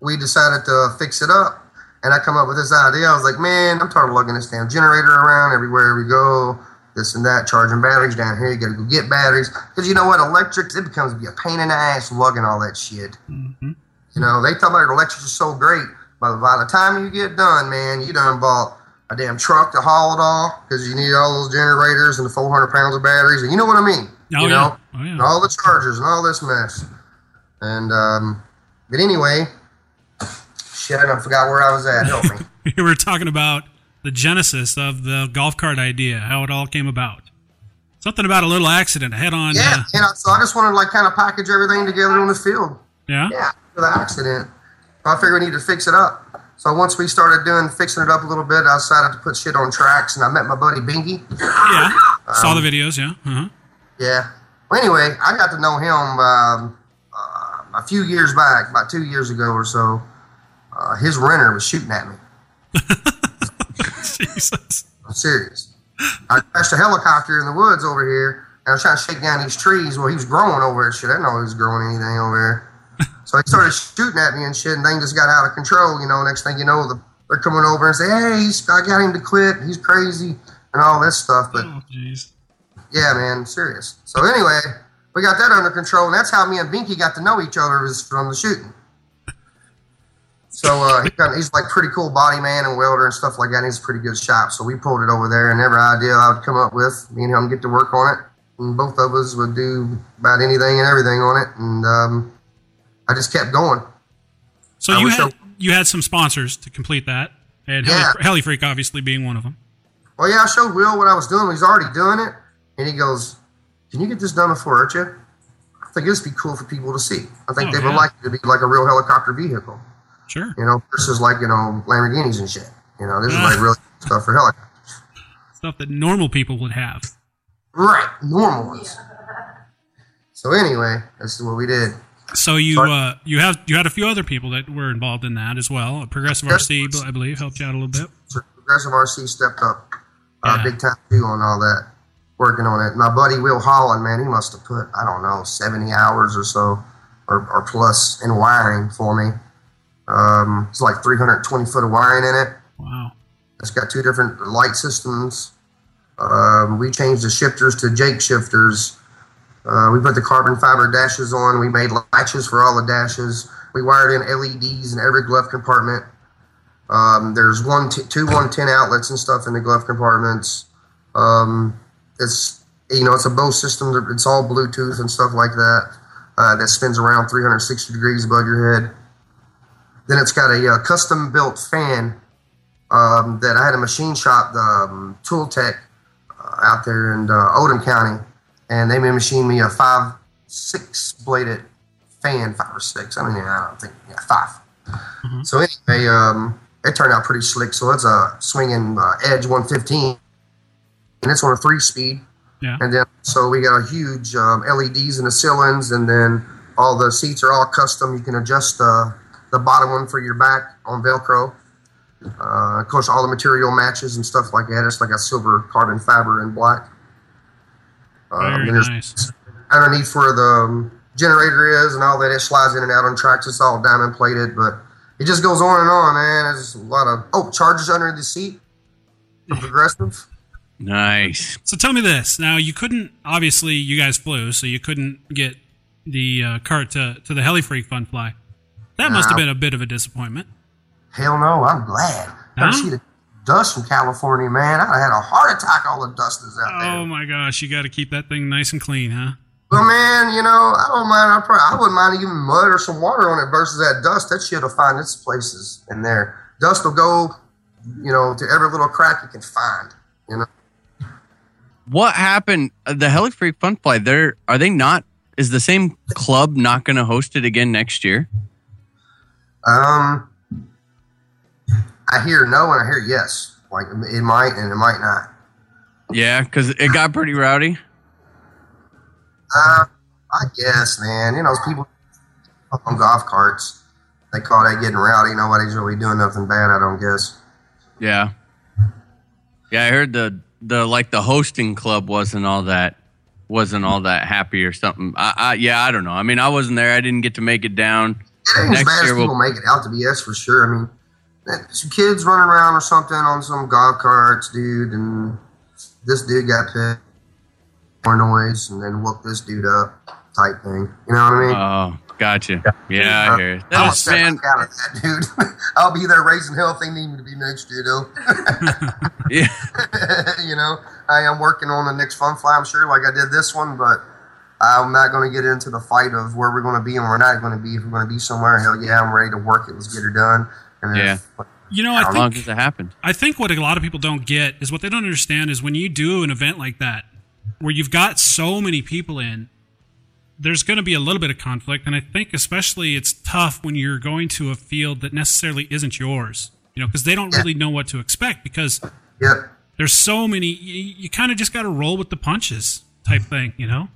we decided to fix it up, and I come up with this idea. I was like, man, I'm tired of lugging this damn generator around everywhere we go. This and that, charging batteries down here. You got to go get batteries because you know what, electrics it becomes be a pain in the ass lugging all that shit. Mm-hmm. You know, they talk about electrics are so great, but by the time you get done, man, you done bought a damn truck to haul it all because you need all those generators and the 400 pounds of batteries, and you know what I mean. Oh, you yeah. know, Oh, yeah. and all the chargers and all this mess. And um, but anyway, shit, I forgot where I was at. Help me. we were talking about the genesis of the golf cart idea, how it all came about. Something about a little accident, head on. yeah, Uh, and so I just wanted to like kind of package everything together on the field. yeah. Yeah, for the accident. So I figured we need to fix it up. So once we started doing fixing it up a little bit, I decided to put shit on tracks, and I met my buddy Binky. Yeah. Saw Um, the videos. Yeah. Uh-huh. Yeah. Well, anyway, I got to know him um, a few years back, about two years ago or so. Uh, his renter was shooting at me. Jesus. I'm serious. I crashed a helicopter in the woods over here, and I was trying to shake down these trees. Well, he was growing over there. Shit, I didn't know he was growing anything over there. So he started shooting at me and shit, and things just got out of control. You know, next thing you know, the, they're coming over and say, "Hey, he's, I got him to quit. He's crazy," and all this stuff. But Oh, jeez. yeah, man, serious. So anyway, we got that under control, and that's how me and Binky got to know each other was from the shooting. So uh, he got, he's like pretty cool body man and welder and stuff like that. And he's a pretty good shop. So we pulled it over there, and every idea I would come up with, me and him get to work on it, and both of us would do about anything and everything on it, and um, I just kept going. So I you had I- you had some sponsors to complete that, and Yeah. Heli, Heli Freak obviously being one of them. Well, yeah, I showed Will what I was doing. He's already doing it, and he goes, "Can you get this done before IRCHA?" I think this would be cool for people to see. I think Oh, they would yeah. like it to be like a real helicopter vehicle. Sure. you know, versus like, you know, Lamborghinis and shit. You know, this is like real stuff for helicopters. Stuff that normal people would have. Right, normal ones. So anyway, this is what we did. So you uh, you have you had a few other people that were involved in that as well. Progressive RC, I believe, helped you out a little bit. So Progressive RC stepped up uh, Yeah. big time too on all that, working on it. My buddy Will Holland, man, he must have put, I don't know, 70 hours or so, or, or plus in wiring for me. Um, it's like 320 foot of wiring in it. Wow. It's got two different light systems. Um, we changed the shifters to Jake shifters. Uh, we put the carbon fiber dashes on. We made latches for all the dashes. We wired in LEDs in every glove compartment. Um, there's one, t- two 110 outlets and stuff in the glove compartments. Um, it's you know it's a Bose system. It's all Bluetooth and stuff like that. Uh, that spins around 360 degrees above your head. Then it's got a uh, custom built fan um, that I had a machine shop, the um, Tool Tech, uh, out there in uh, Oldham County, and they made machine me a five six bladed fan, five or six. I mean, I don't think yeah, 5 So anyway, um, it turned out pretty slick. So it's a swinging uh, Edge 115, and it's on a three speed. Yeah. And then so we got a huge um, LEDs in the ceilings, and then all the seats are all custom. You can adjust uh, the bottom one for your back on Velcro. Uh, of course, all the material matches and stuff like that. It's like a silver carbon fiber and black. Um, Very nice. underneath where the um, generator is and all that, it slides in and out on tracks. It's all diamond plated, but it just goes on and on, man. There's a lot of oh chargers under the seat. Progressive. Nice. So tell me this. Now you couldn't obviously you guys flew, so you couldn't get the uh, cart to, to the Heli Freak Fun Fly. That must have been a bit of a disappointment. Hell no, I'm glad. Huh? I see the dust from California, man. I had a heart attack. All the dust is out there. Oh my gosh, you got to keep that thing nice and clean, huh? Well, man, you know, I don't mind. I, probably, I wouldn't mind even mud or some water on it versus that dust. That shit will find its places in there. Dust will go, you know, to every little crack you can find. You know, What happened? Uh, The Heli Freak Fun Fly. They're are they not? Is the same club not going to host it again next year? um, I hear no and I hear yes. Like it might and it might not. Yeah, because it got pretty rowdy. Uh, I guess, man. You know, people on golf carts. They call that getting rowdy. Nobody's really doing nothing bad. I don't guess. Yeah, yeah. I heard the the like the hosting club wasn't all that wasn't all that happy or something. I, I yeah, I don't know. I mean, I wasn't there. I didn't get to make it down. Next as bad as year we'll- people make it out to be. That's for sure. I mean, some kids running around or something on some golf carts, dude, and this dude got pissed more noise and then woke this dude up, type thing. You know what I mean? Oh, gotcha. Yeah, I hear it. I'm That's upset man. out of that, dude. I'll be there raising hell if they need me to be next year, though. Yeah, you know, I am working on the next fun fly, I'm sure, like I did this one, but I'm not going to get into the fight of where we're going to be and we're not going to be. If we're going to be somewhere, hell yeah, I'm ready to work it. Let's get her done. And then- You know, I how long has it happened? I think what a lot of people don't get is what they don't understand is when you do an event like that, where you've got so many people in, there's going to be a little bit of conflict, and I think especially it's tough when you're going to a field that necessarily isn't yours. You know, because they don't Yeah. really know what to expect because Yep. there's so many. You, you kind of just got to roll with the punches, type thing. You know,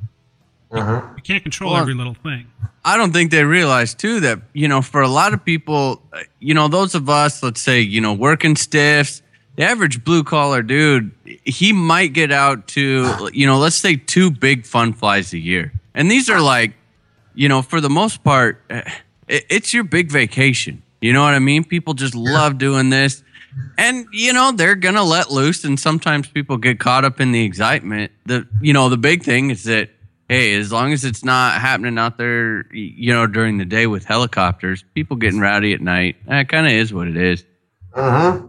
you can't control Well, every little thing. I don't think they realize too that you know for a lot of people, uh, you know, those of us, let's say, you know, working stiffs, the average blue collar dude, he might get out to you know, let's say two big fun flies a year, and these are like, you know, for the most part, uh, it's your big vacation. You know what I mean? People just love doing this. And you know they're gonna let loose, and sometimes people get caught up in the excitement. The you know the big thing is that hey, as long as it's not happening out there, you know, during the day with helicopters, people getting rowdy at night, that kind of is what it is. Mm-hmm.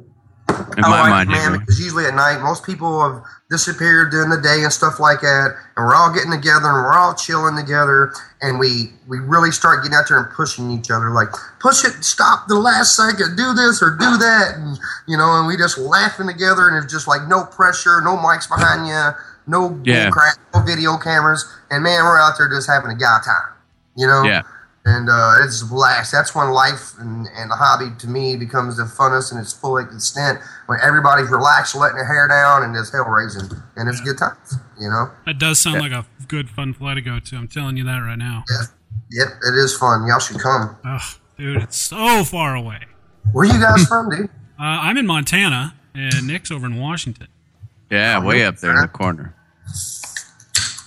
In I my like mind, man, because usually at night, most people have disappeared during the day and stuff like that, and we're all getting together and we're all chilling together, and we we really start getting out there and pushing each other, like push it, stop the last second, do this or do that, and you know, and we just laughing together, and it's just like no pressure, no mics behind you, no Yeah. crap, no video cameras, and man, we're out there just having a guy time, you know. Yeah. And uh, it's a blast. That's when life and, and the hobby to me becomes the funnest and its full extent when everybody's relaxed, letting their hair down, and it's hell raising, and it's good times. You know. That does sound like a good fun fly to go to. I'm telling you that right now. Yeah. Yep. It is fun. Y'all should come. Ugh, dude, it's so far away. Where you guys from, dude? Uh, I'm in Montana, and Nick's over in Washington. Yeah, way up there in the corner.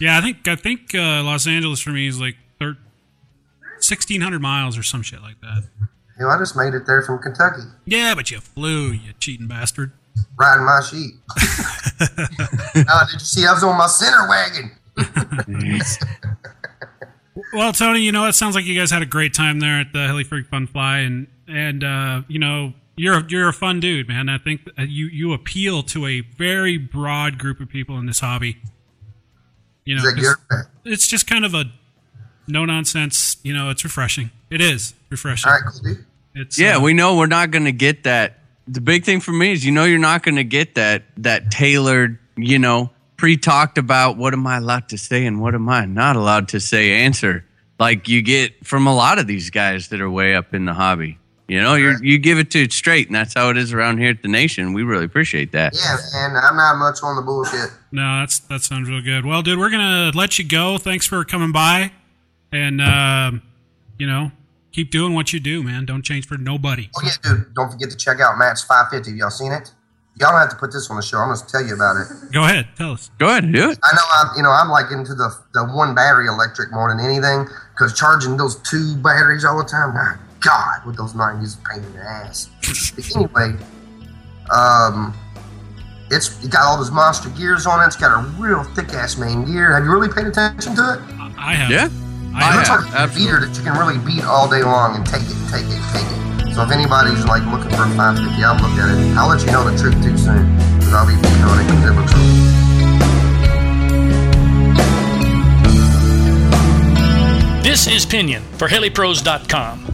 Yeah, I think I think uh, Los Angeles for me is like thir- 1,600 miles or some shit like that. Know, I just made it there from Kentucky, Yeah, but you flew, you cheating bastard. riding my sheep. uh, did you see? I was on my center wagon. Well, Tony, you know it sounds like you guys had a great time there at the Heli Freak Fun Fly, and and uh, you know you're you're a fun dude, man. I think you you appeal to a very broad group of people in this hobby. You know, Is that 'cause good? it's just kind of a no nonsense. You know, it's refreshing. It is refreshing. All right, cool, dude. It's Yeah, uh, we know we're not going to get that. The big thing for me is you know you're not going to get that that tailored, you know, pre-talked about what am I allowed to say and what am I not allowed to say answer like you get from a lot of these guys that are way up in the hobby. You know, you you give it to it straight, and that's how it is around here at the nation. We really appreciate that. Yeah, man. I'm not much on the bullshit. No, that's that sounds real good. Well, dude, we're gonna let you go. Thanks for coming by, and um, you know, keep doing what you do, man. Don't change for nobody. Oh yeah, dude. Don't forget to check out Matt's 550. Y'all seen it? Y'all don't have to put this on the show. I'm going to tell you about it. Go ahead, tell us. Go ahead and do it. I know I'm, you know, I'm like into the the one battery electric more than anything because charging those two batteries all the time, my God, with those 90s is a pain in the ass. but anyway, um, it's it got all those monster gears on it. It's got a real thick ass main gear. Have you really paid attention to it? I have. Yeah. I Looks have, like a absolutely. beater that you can really beat all day long and take it, take it, take it. So if anybody's like looking for a 550, I'll look at it. I'll let you know the truth too soon because I'll be beating on it because it looks really This is Pinion for HeliPros.com.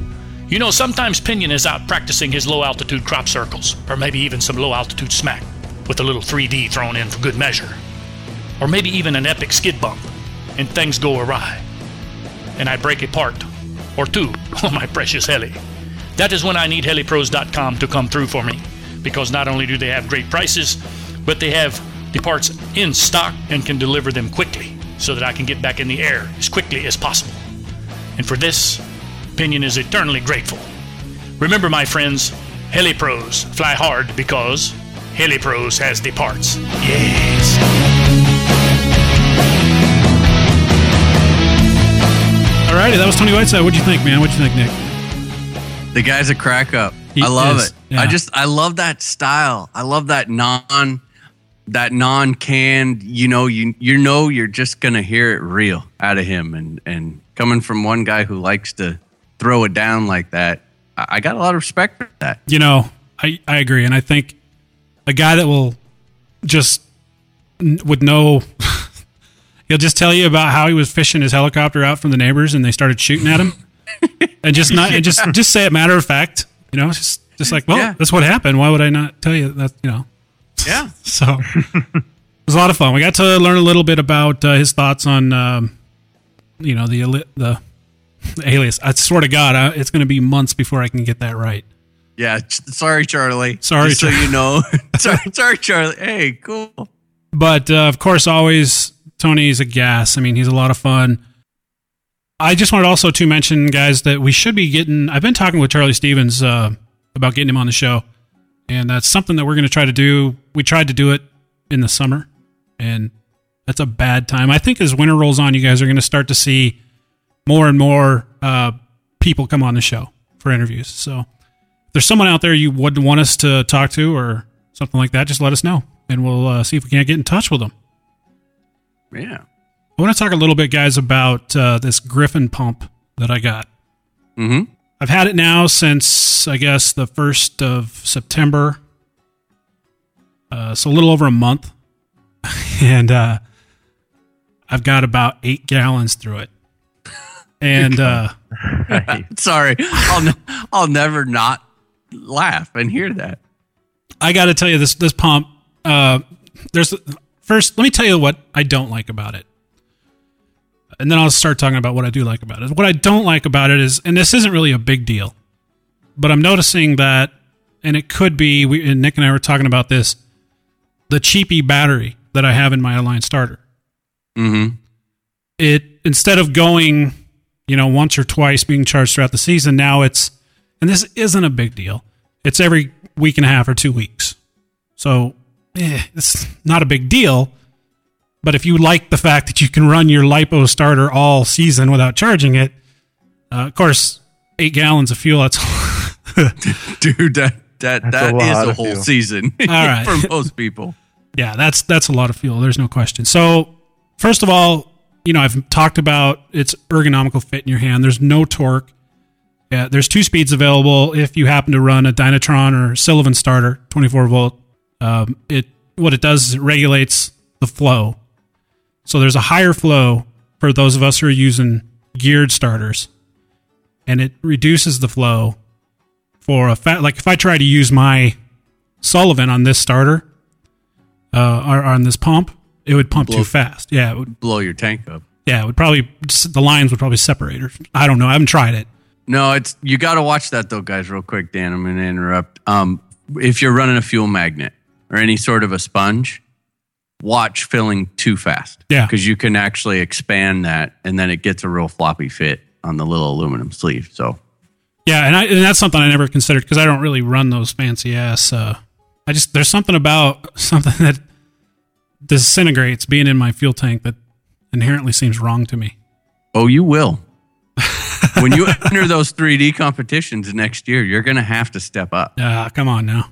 You know, sometimes Pinion is out practicing his low altitude crop circles, or maybe even some low altitude smack, with a little 3D thrown in for good measure. Or maybe even an epic skid bump, and things go awry. And I break a part, or two, on my precious heli. That is when I need HeliPros.com to come through for me, because not only do they have great prices, but they have the parts in stock and can deliver them quickly so that I can get back in the air as quickly as possible. And for this, Pinion is eternally grateful. Remember, my friends, HeliPros fly hard because HeliPros has the parts. Yes. Alrighty, that was Tony Whiteside. What'd you think, man? What'd you think, Nick? The guy's a crack up. He I love is, it. yeah. I just I love that style. I love that non that non canned, you know, you you know you're just gonna hear it real out of him and and coming from one guy who likes to throw it down like that, I, I got a lot of respect for that. You know, I, I agree. And I think a guy that will just n- would know, he'll just tell you about how he was fishing his helicopter out from the neighbors and they started shooting at him. and just not, and just, just say it matter of fact, you know, just, just like, well, Yeah. that's what happened. Why would I not tell you that, you know? Yeah. So it was a lot of fun. We got to learn a little bit about uh, his thoughts on, um, you know, the the, the alias. I swear to God, I, it's going to be months before I can get that right. Yeah. Sorry, Charlie. Sorry, Just so you know. sorry, sorry, Charlie. Hey, cool. But uh, of course, always Tony's a gas. I mean, he's a lot of fun. I just wanted also to mention, guys, that we should be getting. I've been talking with Charlie Stevens uh, about getting him on the show, and that's something that we're going to try to do. We tried to do it in the summer, and that's a bad time. I think as winter rolls on, you guys are going to start to see more and more uh, people come on the show for interviews. So if there's someone out there you would want us to talk to or something like that, just let us know, and we'll uh, see if we can't get in touch with them. Yeah. I want to talk a little bit, guys, about uh, this Griffin pump that I got. Mm-hmm. I've had it now since I guess the first of September, uh, so a little over a month, and uh, I've got about eight gallons through it. And uh, Sorry. I'll ne- I'll never not laugh and hear that. I got to tell you this this pump. Uh, there's first. Let me tell you what I don't like about it, and then I'll start talking about what I do like about it. What I don't like about it is, and this isn't really a big deal, but I'm noticing that, and it could be. We, and Nick and I were talking about this. The cheapy battery that I have in my Align starter. Mm-hmm. It instead of going, you know, once or twice being charged throughout the season, now it's, and this isn't a big deal. It's every week and a half or two weeks. So eh, it's not a big deal. But if you like the fact that you can run your lipo starter all season without charging it, uh, of course, eight gallons of fuel, that's Dude, that that That's that a is a whole fuel. season right. for most people. yeah, that's that's a lot of fuel. There's no question. So, first of all, you know, I've talked about its ergonomical fit in your hand. There's no torque. Yeah, there's two speeds available if you happen to run a Dynatron or Sullivan starter, 24 volt. Um, it what it does is it regulates the flow. So there's a higher flow for those of us who are using geared starters, and it reduces the flow for a fat. Like if I try to use my Sullivan on this starter, uh, or on this pump, it would pump Blow. too fast. Yeah, it would. Blow your tank up. Yeah, it would probably the lines would probably separate. Or I don't know. I haven't tried it. No, it's you got to watch that though, guys. Real quick, Dan. I'm going to interrupt. Um, if you're running a fuel magnet or any sort of a sponge, watch filling too fast. Yeah. because you can actually expand that, and then it gets a real floppy fit on the little aluminum sleeve. So Yeah, and I and that's something I never considered because I don't really run those fancy ass. Uh, I just there's something about something that disintegrates being in my fuel tank that inherently seems wrong to me. Oh, you will. when you enter those 3D competitions next year, you're going to have to step up. Ah, come on now.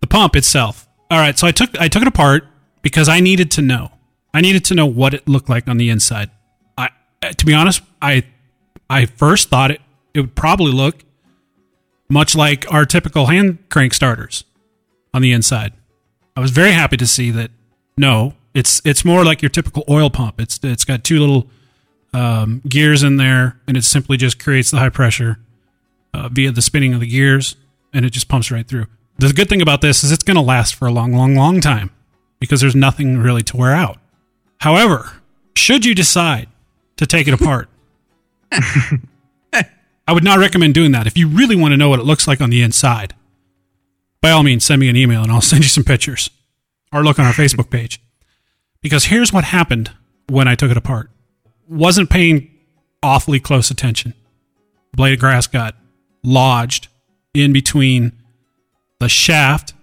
The pump itself. All right, so I took I took it apart because I needed to know. I needed to know what it looked like on the inside. I to be honest, I I first thought it it would probably look much like our typical hand crank starters on the inside. I was very happy to see that no, it's it's more like your typical oil pump. It's it's got two little um, gears in there, and it simply just creates the high pressure uh, via the spinning of the gears, and it just pumps right through. The good thing about this is it's going to last for a long, long, long time because there's nothing really to wear out. However, should you decide to take it apart, I would not recommend doing that. If you really want to know what it looks like on the inside, by all means, send me an email and I'll send you some pictures or look on our Facebook page. Because here's what happened when I took it apart. Wasn't paying awfully close attention. Blade of grass got lodged in between the shaft,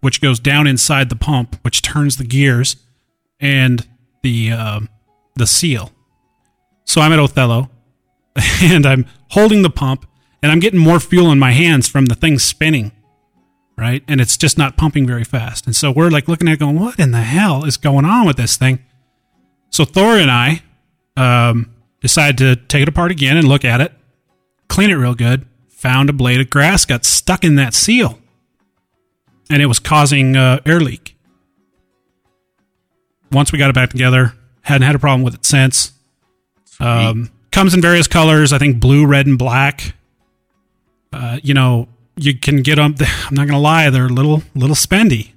which goes down inside the pump, which turns the gears, and the um the seal. So I'm at Othello, and I'm holding the pump, and I'm getting more fuel in my hands from the thing spinning, right? And it's just not pumping very fast. And so we're like looking at going, what in the hell is going on with this thing? So Thor and I um, decided to take it apart again and look at it, clean it real good. Found a blade of grass got stuck in that seal, and it was causing uh, air leak. Once we got it back together, hadn't had a problem with it since. Um, comes in various colors. I think blue, red, and black. Uh, you know, you can get them. I'm not gonna lie, they're a little little spendy.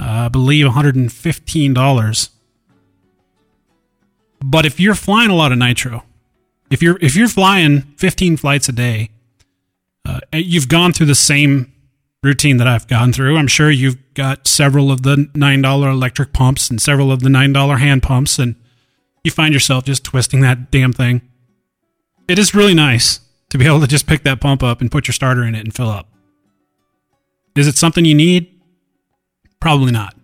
Uh, I believe 115 dollars. But if you're flying a lot of nitro, if you're if you're flying 15 flights a day, uh, you've gone through the same routine that I've gone through. I'm sure you've got several of the nine dollar electric pumps and several of the nine dollar hand pumps, and you find yourself just twisting that damn thing. It is really nice to be able to just pick that pump up and put your starter in it and fill up. Is it something you need? Probably not.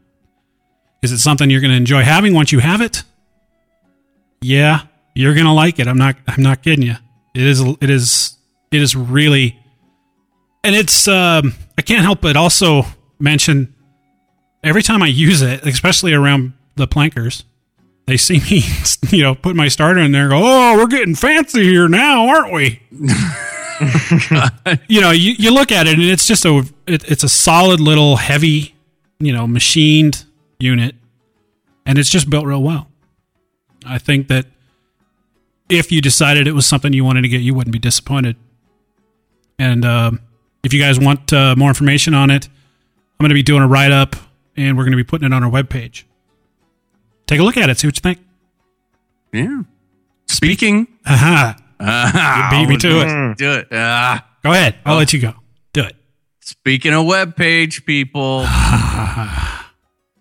Is it something you're going to enjoy having once you have it? Yeah, you're going to like it. I'm not I'm not kidding you. It is it is it is really and it's um I can't help but also mention every time I use it, especially around the plankers, they see me, you know, put my starter in there and go, Oh, we're getting fancy here now, aren't we? you know, you, you look at it and it's just a it, it's a solid little heavy, you know, machined unit, and it's just built real well. I think that if you decided it was something you wanted to get, you wouldn't be disappointed. And um, if you guys want uh, more information on it, I'm going to be doing a write up, and we're going to be putting it on our webpage. Take a look at it, see what you think. Yeah. Speaking. Aha. Ah, You beat me to it. Do it. Ah. Go ahead. I'll let you go. Do it. Speaking of web page people.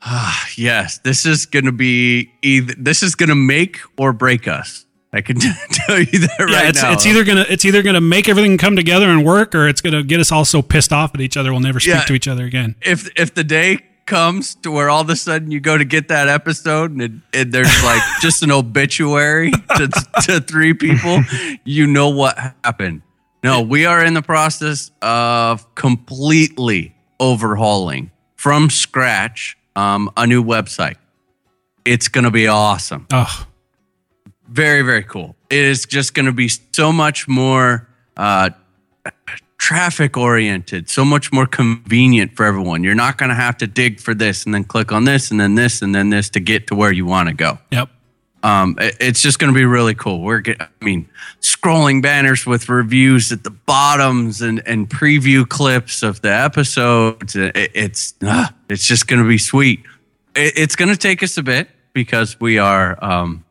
Ah, yes, this is going to be either this is going to make or break us. I can tell you that Yeah, right it's, now. it's either gonna it's either gonna make everything come together and work, or it's gonna get us all so pissed off at each other we'll never speak Yeah. to each other again. if if the day comes to where all of a sudden you go to get that episode and, it, and there's like just an obituary to, to three people, you know what happened. No, we are in the process of completely overhauling from scratch um, a new website. It's going to be awesome. Oh, Very, very cool. It is just going to be so much more uh, traffic oriented, so much more convenient for everyone. You're not going to have to dig for this and then click on this and then this and then this to get to where you want to go. yep. Um, it- it's just going to be really cool. We're, get, I mean, scrolling banners with reviews at the bottoms and, and preview clips of the episodes. It- it's ah, it's just going to be sweet. It, it's going to take us a bit because we are, um,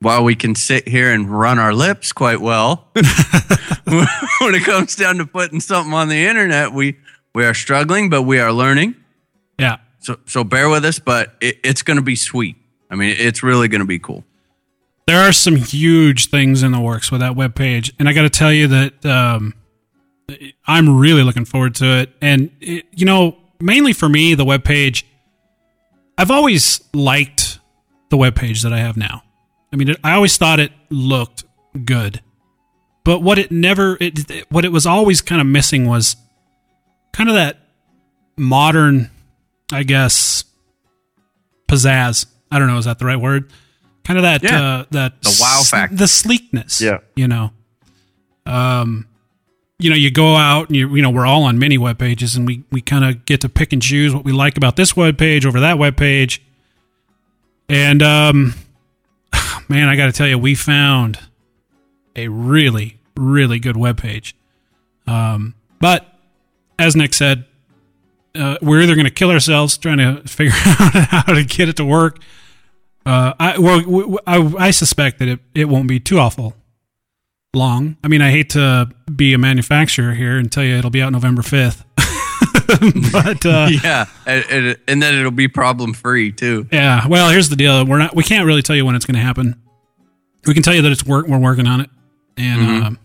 while we can sit here and run our lips quite well, when it comes down to putting something on the internet, we we are struggling, but we are learning. Yeah. So so bear with us, but it, it's going to be sweet. I mean, it's really going to be cool. There are some huge things in the works with that web page, and I got to tell you that um, I'm really looking forward to it. And it, you know, mainly for me, the web page. I've always liked the web page that I have now. I mean, it, I always thought it looked good, but what it never, it, it- what it was always kind of missing was kind of that modern, I guess, pizzazz. I don't know, is that the right word? kind of that Yeah. uh, that The wow s- factor. the sleekness. Yeah. you know, um, you know, you go out and you you know we're all on many web pages, and we we kind of get to pick and choose what we like about this web page over that web page, and um, man, I got to tell you, we found a really really good web page. Um, but as Nick said, uh, we're either going to kill ourselves trying to figure out how to get it to work. Uh, I well, suspect that it, it won't be too awful long. I mean, I hate to be a manufacturer here and tell you it'll be out November fifth, but uh, yeah, and, and, then it'll be problem free too. yeah. Well, here's the deal: we're not. We can't really tell you when it's going to happen. We can tell you that it's work. We're working on it, and um,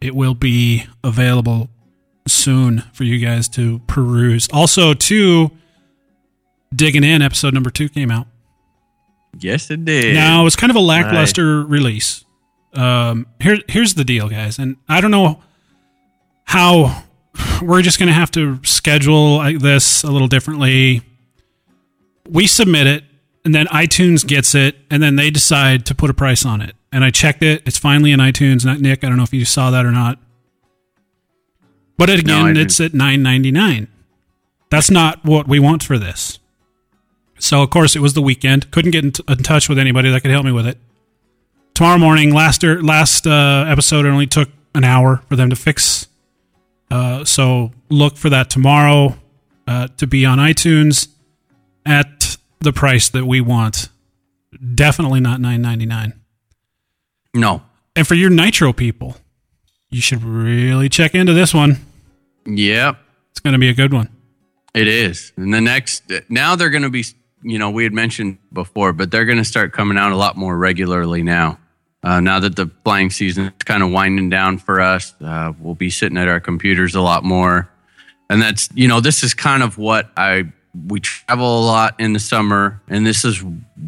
it will be available soon for you guys to peruse. Also, too, digging in episode number two came out. Yes, it did. Now it was kind of a lackluster release. Um, here, here's the deal, guys, and I don't know how we're just going to have to schedule this a little differently. We submit it, and then iTunes gets it, and then they decide to put a price on it. And I checked it; it's finally in iTunes. Not Nick. I don't know if you saw that or not. But again, didn't. it's at nine ninety nine. That's not what we want for this. So of course it was the weekend. Couldn't get in, t- in touch with anybody that could help me with it. Tomorrow morning, last er, last uh, episode, it only took an hour for them to fix. Uh, so look for that tomorrow uh, to be on iTunes at the price that we want. Definitely not nine ninety nine. no. And for your Nitro people, you should really check into this one. Yep, It's going to be a good one. it is. And the next now they're going to be, you know, we had mentioned before, but they're going to start coming out a lot more regularly now. Uh, now that the flying season is kind of winding down for us, uh, we'll be sitting at our computers a lot more. And that's, you know, this is kind of what I, we travel a lot in the summer. And this is,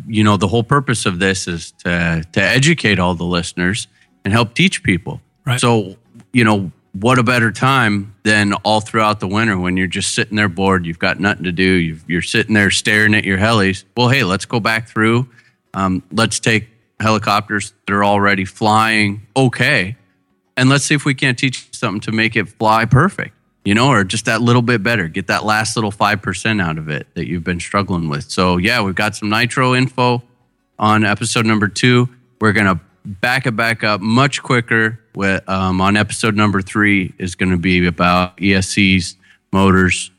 you know, the whole purpose of this is to, to educate all the listeners and help teach people. Right. So, you know, what a better time than all throughout the winter when you're just sitting there bored, you've got nothing to do, you've, you're sitting there staring at your helis. Well, hey, let's go back through. Um, let's take helicopters that are already flying okay, and let's see if we can't teach something to make it fly perfect, you know, or just that little bit better. Get that last little 5% out of it that you've been struggling with. So, yeah, we've got some nitro info on episode number two. We're going to back it back up much quicker. With, um, on episode number three is going to be about ESCs, motors,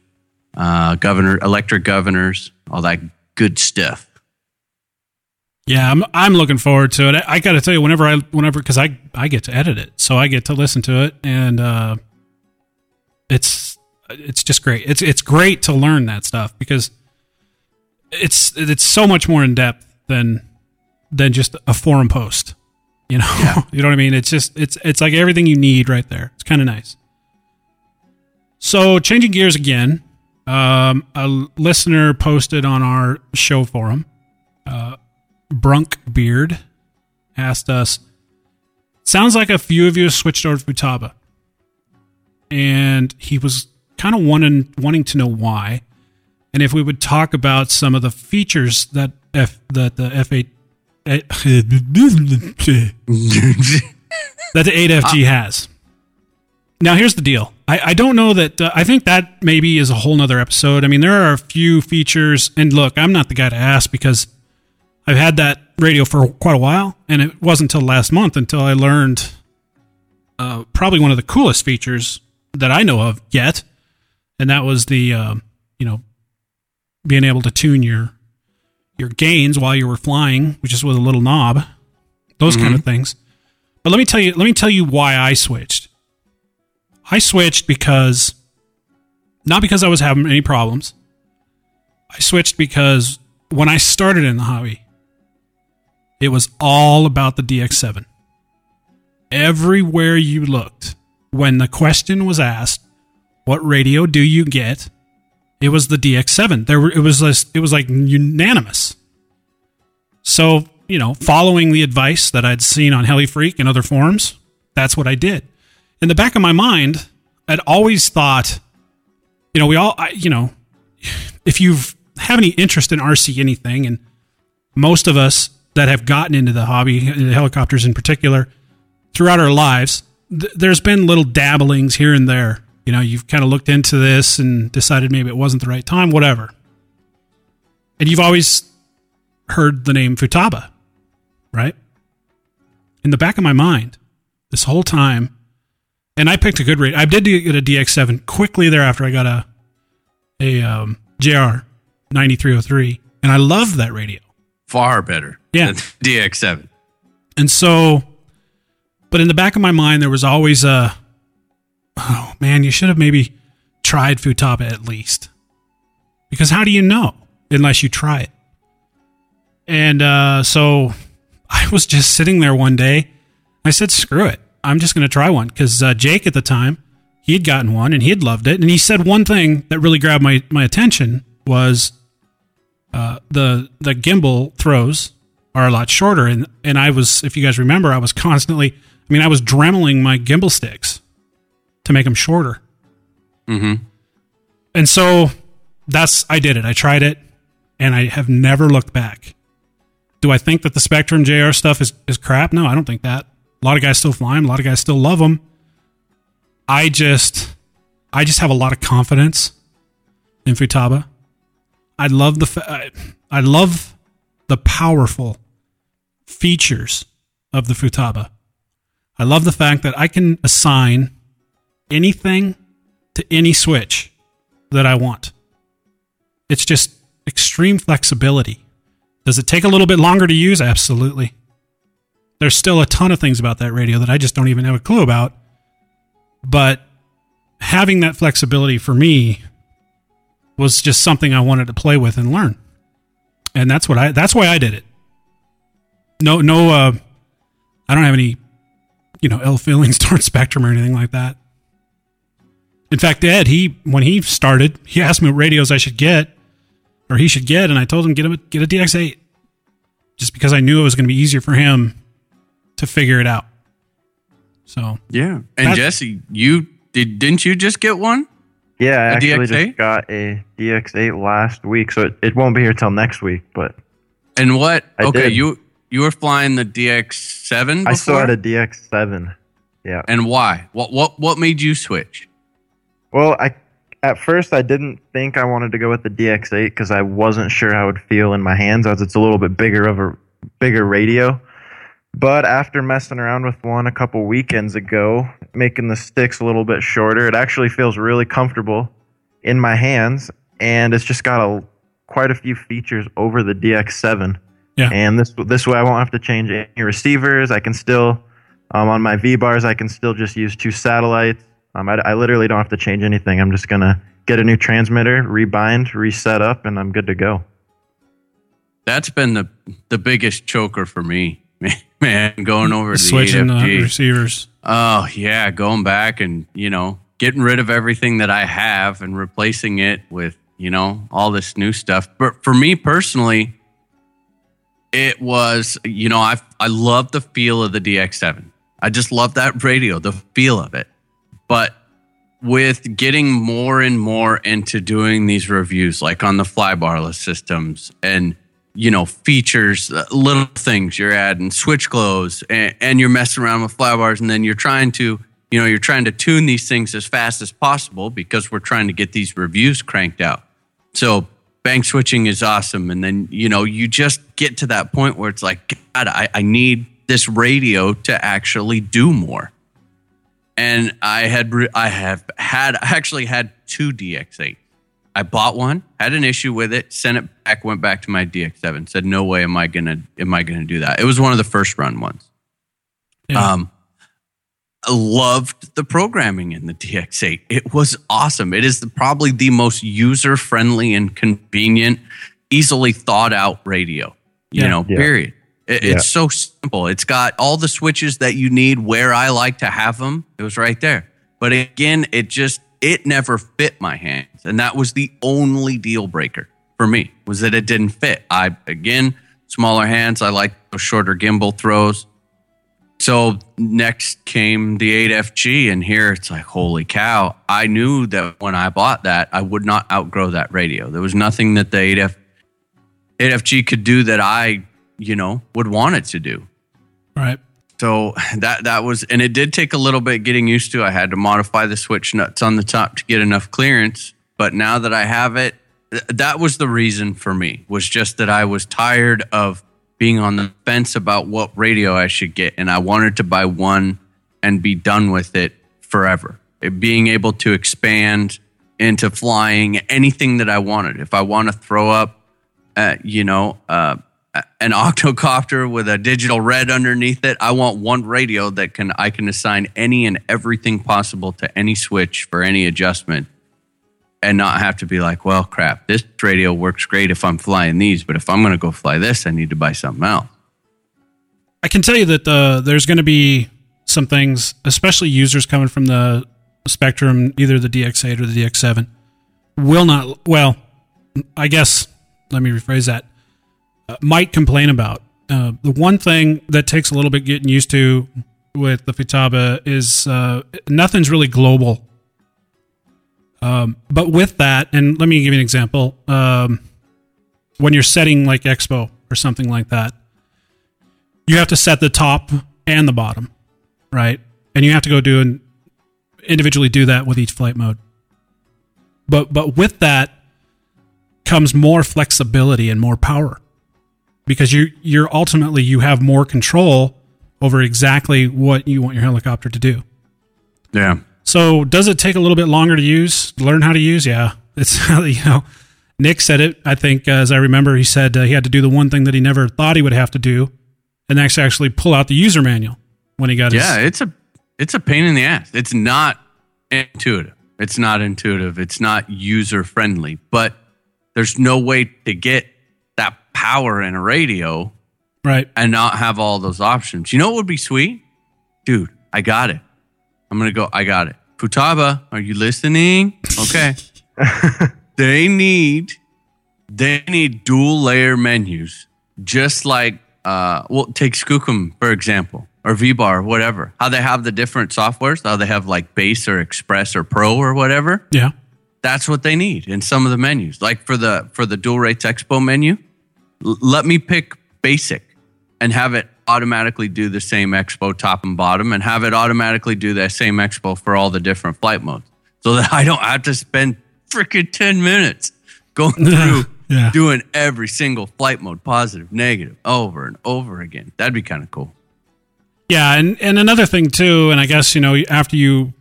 uh, governor, electric governors, all that good stuff. Yeah, I'm I'm looking forward to it. I, I got to tell you, whenever I whenever because I I get to edit it, so I get to listen to it, and uh, it's it's just great. It's it's great to learn that stuff because it's it's so much more in depth than than just a forum post. You know, you know what I mean. It's just it's it's like everything you need right there. It's kind of nice. So changing gears again, um, a listener posted on our show forum. Uh, Brunk Beard asked us, "Sounds like a few of you have switched over to Futaba," and he was kind of wanting wanting to know why, and if we would talk about some of the features that F that the F eight that the 8FG has. Now, here's the deal. I, I don't know that. Uh, I think that maybe is a whole nother episode. I mean, there are a few features, and look, I'm not the guy to ask because I've had that radio for quite a while, and it wasn't until last month until I learned uh, probably one of the coolest features that I know of yet, and that was the uh, you know being able to tune your your gains while you were flying, which is with a little knob, those kind of things. But let me tell you, let me tell you why I switched. I switched because not because I was having any problems. I switched because when I started in the hobby, it was all about the DX7. Everywhere you looked, when the question was asked, "What radio do you get?" it was the DX7. There were it was it was like unanimous. So you know, following the advice that I'd seen on HeliFreak and other forums, that's what I did. In the back of my mind, I'd always thought, you know, we all, I, you know, if you have any interest in RC anything, and most of us that have gotten into the hobby, uh, helicopters in particular, throughout our lives, th- there's been little dabblings here and there. You know, you've kind of looked into this and decided maybe it wasn't the right time, whatever. And you've always heard the name Futaba, right? In the back of my mind, this whole time, and I picked a good rate. I did get a DX7 quickly thereafter. I got a a um, JR 9303, and I loved that radio. Far better. Yeah. than DX7. And so, but in the back of my mind, there was always a, oh man, you should have maybe tried Futaba at least. Because how do you know unless you try it? And uh, so I was just sitting there one day. I said, screw it. I'm just going to try one. Because uh, Jake at the time, he had gotten one and he had loved it. And he said one thing that really grabbed my, my attention was uh, the the gimbal throws are a lot shorter. And and I was, if you guys remember, I was constantly, I mean, I was dremeling my gimbal sticks to make them shorter. Mm-hmm. And so that's I did it. I tried it, and I have never looked back. Do I think that the Spektrum JR stuff is is crap? No, I don't think that. A lot of guys still fly them. A lot of guys still love them. I just, I just have a lot of confidence in Futaba. I love the, fa- I, I love the powerful features of the Futaba. I love the fact that I can assign anything to any switch that I want. It's just extreme flexibility. Does it take a little bit longer to use? Absolutely. There's still a ton of things about that radio that I just don't even have a clue about. But having that flexibility for me was just something I wanted to play with and learn. And that's what I that's why I did it. No no uh I don't have any you know ill feelings towards Spektrum or anything like that. In fact, Ed, he when he started, he asked me what radios I should get or he should get, and I told him get a get a DX8, just because I knew it was going to be easier for him to figure it out. So Yeah. And Jesse, you did didn't you just get one? Yeah, I A actually DX8? just got a DX8 last week, so it, it won't be here till next week. But And what? I okay, did. you you were flying the DX7 before? I still had a DX7. Yeah. and why? What what what made you switch? Well, I at first I didn't think I wanted to go with the DX8 because I wasn't sure how it would feel in my hands, as it's a little bit bigger of a bigger radio. But after messing around with one a couple weekends ago, making the sticks a little bit shorter, it actually feels really comfortable in my hands, and it's just got a quite a few features over the DX7. Yeah. And this this way, I won't have to change any receivers. I can still um, on my V bars, I can still just use two satellites. Um, I, I literally don't have to change anything. I'm just gonna get a new transmitter, rebind, reset up, and I'm good to go. That's been the the biggest choker for me. Man, going over to the switching the 8FG. receivers. Oh yeah, going back and you know getting rid of everything that I have and replacing it with you know all this new stuff. But for me personally, it was you know I I love the feel of the DX7. I just love that radio, the feel of it. But with getting more and more into doing these reviews, like on the flybarless systems and you know features, uh, little things you're adding, switch glows, and, and you're messing around with flybars, and then you're trying to you know you're trying to tune these things as fast as possible because we're trying to get these reviews cranked out. So bank switching is awesome, and then you know you just get to that point where it's like, God, I, I need this radio to actually do more and I had I have had I actually had two DX8. I bought one, had an issue with it, sent it back, went back to my DX7. Said, "No way am I gonna am I gonna do that." It was one of the first run ones. Yeah. Um, I loved the programming in the DX8. It was awesome. It is the, probably the most user friendly and convenient, easily thought out radio. You Yeah. know, Yeah. period. It, Yeah. It's so simple. It's got all the switches that you need where I like to have them. It was right there. But again, it just it never fit my hands, and that was the only deal breaker for me was that it didn't fit. I again smaller hands. I like shorter gimbal throws. So next came the 8FG, and here it's like, holy cow! I knew that when I bought that, I would not outgrow that radio. There was nothing that the 8F 8FG could do that I you know, would want it to do. Right. So that that was, and it did take a little bit getting used to. I had to modify the switch nuts on the top to get enough clearance. But now that I have it, th- that was the reason for me. Was just that I was tired of being on the fence about what radio I should get, and I wanted to buy one and be done with it forever. It being able to expand into flying anything that I wanted. If I want to throw up, uh, you know, uh, an octocopter with a digital red underneath it. I want one radio that can I can assign any and everything possible to any switch for any adjustment and not have to be like, well, crap, this radio works great if I'm flying these, but if I'm going to go fly this, I need to buy something else. I can tell you that uh, there's going to be some things, especially users coming from the Spektrum, either the DX8 or the DX7, will not. Well, I guess let me rephrase that. Uh, might complain about uh, the one thing that takes a little bit getting used to with the Futaba is uh, nothing's really global. Um, but with that, and let me give you an example. Um, when you're setting like Expo or something like that, you have to set the top and the bottom, right? And you have to go do and individually do that with each flight mode. But but with that comes more flexibility and more power because you you're ultimately you have more control over exactly what you want your helicopter to do. Yeah. So does it take a little bit longer to use, learn how to use? Yeah, it's you know, Nick said it. I think as I remember, he said uh, he had to do the one thing that he never thought he would have to do, and that's actually pull out the user manual when he got his. Yeah, it's a it's a pain in the ass. It's not intuitive. It's not intuitive. It's not user friendly. But there's no way to get power in a radio right. and not have all those options. You know what would be sweet? Dude, I got it. I'm going to go, I got it. Futaba, are you listening? Okay. they need they need dual layer menus, just like uh well take Skookum, for example, or VBar, whatever. How they have the different softwares, how they have like base or express or pro or whatever Yeah. that's what they need in some of the menus. Like for the for the dual rates expo menu, l- let me pick basic and have it automatically do the same expo top and bottom and have it automatically do that same expo for all the different flight modes. So that I don't have to spend freaking 10 minutes going through Yeah. doing every single flight mode positive, negative over and over again. That'd be kind of cool. Yeah, and and another thing too, and I guess you know after you,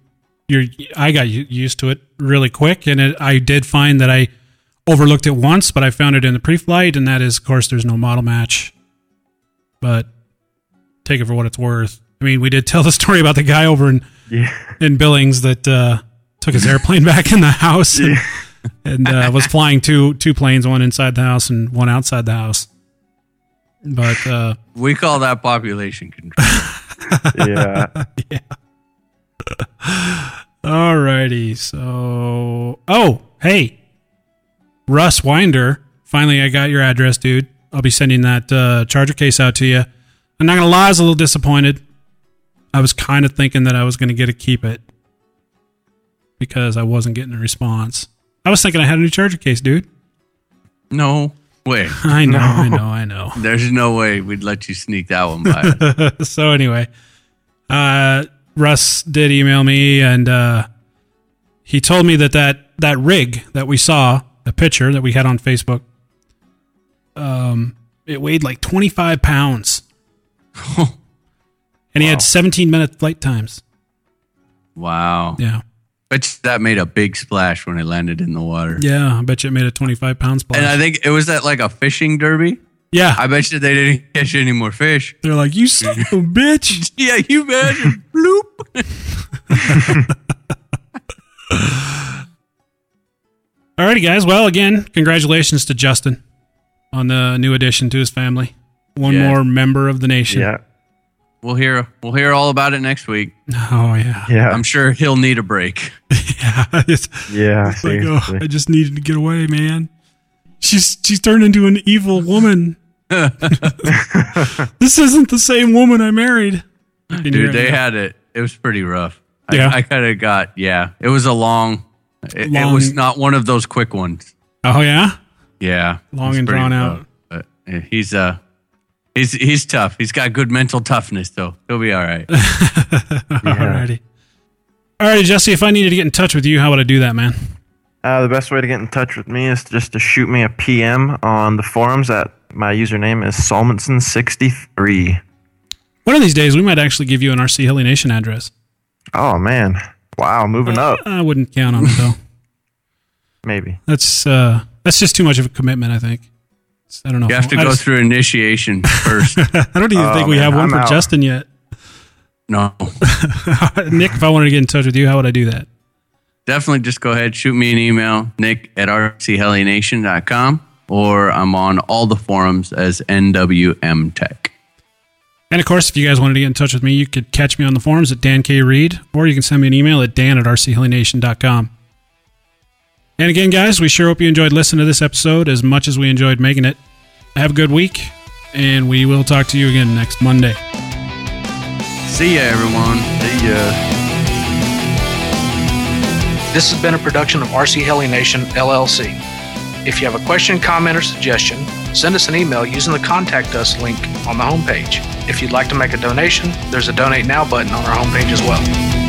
you're I got used to it really quick, and it, I did find that I overlooked it once, but I found it in the pre-flight, and that is, of course, there's no model match. But take it for what it's worth. I mean, we did tell the story about the guy over in Yeah. in Billings that uh, took his airplane back in the house and, and uh, was flying two two planes, one inside the house and one outside the house. But uh, We call that population control. Yeah. yeah. Alrighty, so oh hey, Russ Winder. Finally, I got your address, dude. I'll be sending that uh, charger case out to you. I'm not gonna lie, I was a little disappointed. I was kind of thinking that I was gonna get to keep it because I wasn't getting a response. I was thinking I had a new charger case, dude. no way. I know, I know, I know. There's no way we'd let you sneak that one by. so anyway, uh, Russ did email me and uh, he told me that, that that rig that we saw, the picture that we had on Facebook, um, it weighed like 25 pounds. and he had 17 minute flight times. wow. Yeah. You that made a big splash when it landed in the water. Yeah. I bet you it made a 25 pound splash. And I think it was at like a fishing derby. yeah. I bet you they didn't catch any more fish. They're like, you son of a bitch. Yeah, you imagine. Bloop. Alrighty, guys. Well, again, congratulations to Justin on the new addition to his family. One Yeah. more member of the nation. Yeah. We'll hear we'll hear all about it next week. Oh yeah. Yeah. I'm sure he'll need a break. Yeah. It's, yeah. it's like, oh, I just needed to get away, man. She's she's turned into an evil woman. this isn't the same woman I married. Can you hear Dude, they had it. It was pretty rough. I, Yeah. I kind of got yeah. It was a long. It, it was not one of those quick ones. Oh yeah. Yeah, Long and pretty drawn rough. out. Uh, he's uh He's he's tough. He's got good mental toughness, though. He'll be all right. Alrighty. Alrighty, Jesse. If I needed to get in touch with you, how would I do that, man? Uh, the best way to get in touch with me is just to shoot me a PM on the forums. At my username is Solmonson63. One of these days, we might actually give you an RC Heli Nation address. Oh man! Wow, moving up. I wouldn't count on it though. Maybe. That's uh, that's just too much of a commitment. I think. I don't know. You have to I go just- through initiation first. I don't even Oh, think we man, have one I'm for out. Justin yet. no, Nick, if I wanted to get in touch with you, how would I do that? definitely just go ahead, shoot me an email, nick at rchelination.com, or I'm on all the forums as NWM Tech. And of course, if you guys wanted to get in touch with me, you could catch me on the forums at Dan K. Reed, or you can send me an email at dan at rchelination.com. And again, guys, we sure hope you enjoyed listening to this episode as much as we enjoyed making it. Have a good week, and we will talk to you again next Monday. See ya, everyone. See ya. This has been a production of RC Heli Nation LLC. If you have a question, comment, or suggestion, send us an email using the Contact Us link on the homepage. If you'd like to make a donation, there's a Donate Now button on our homepage as well.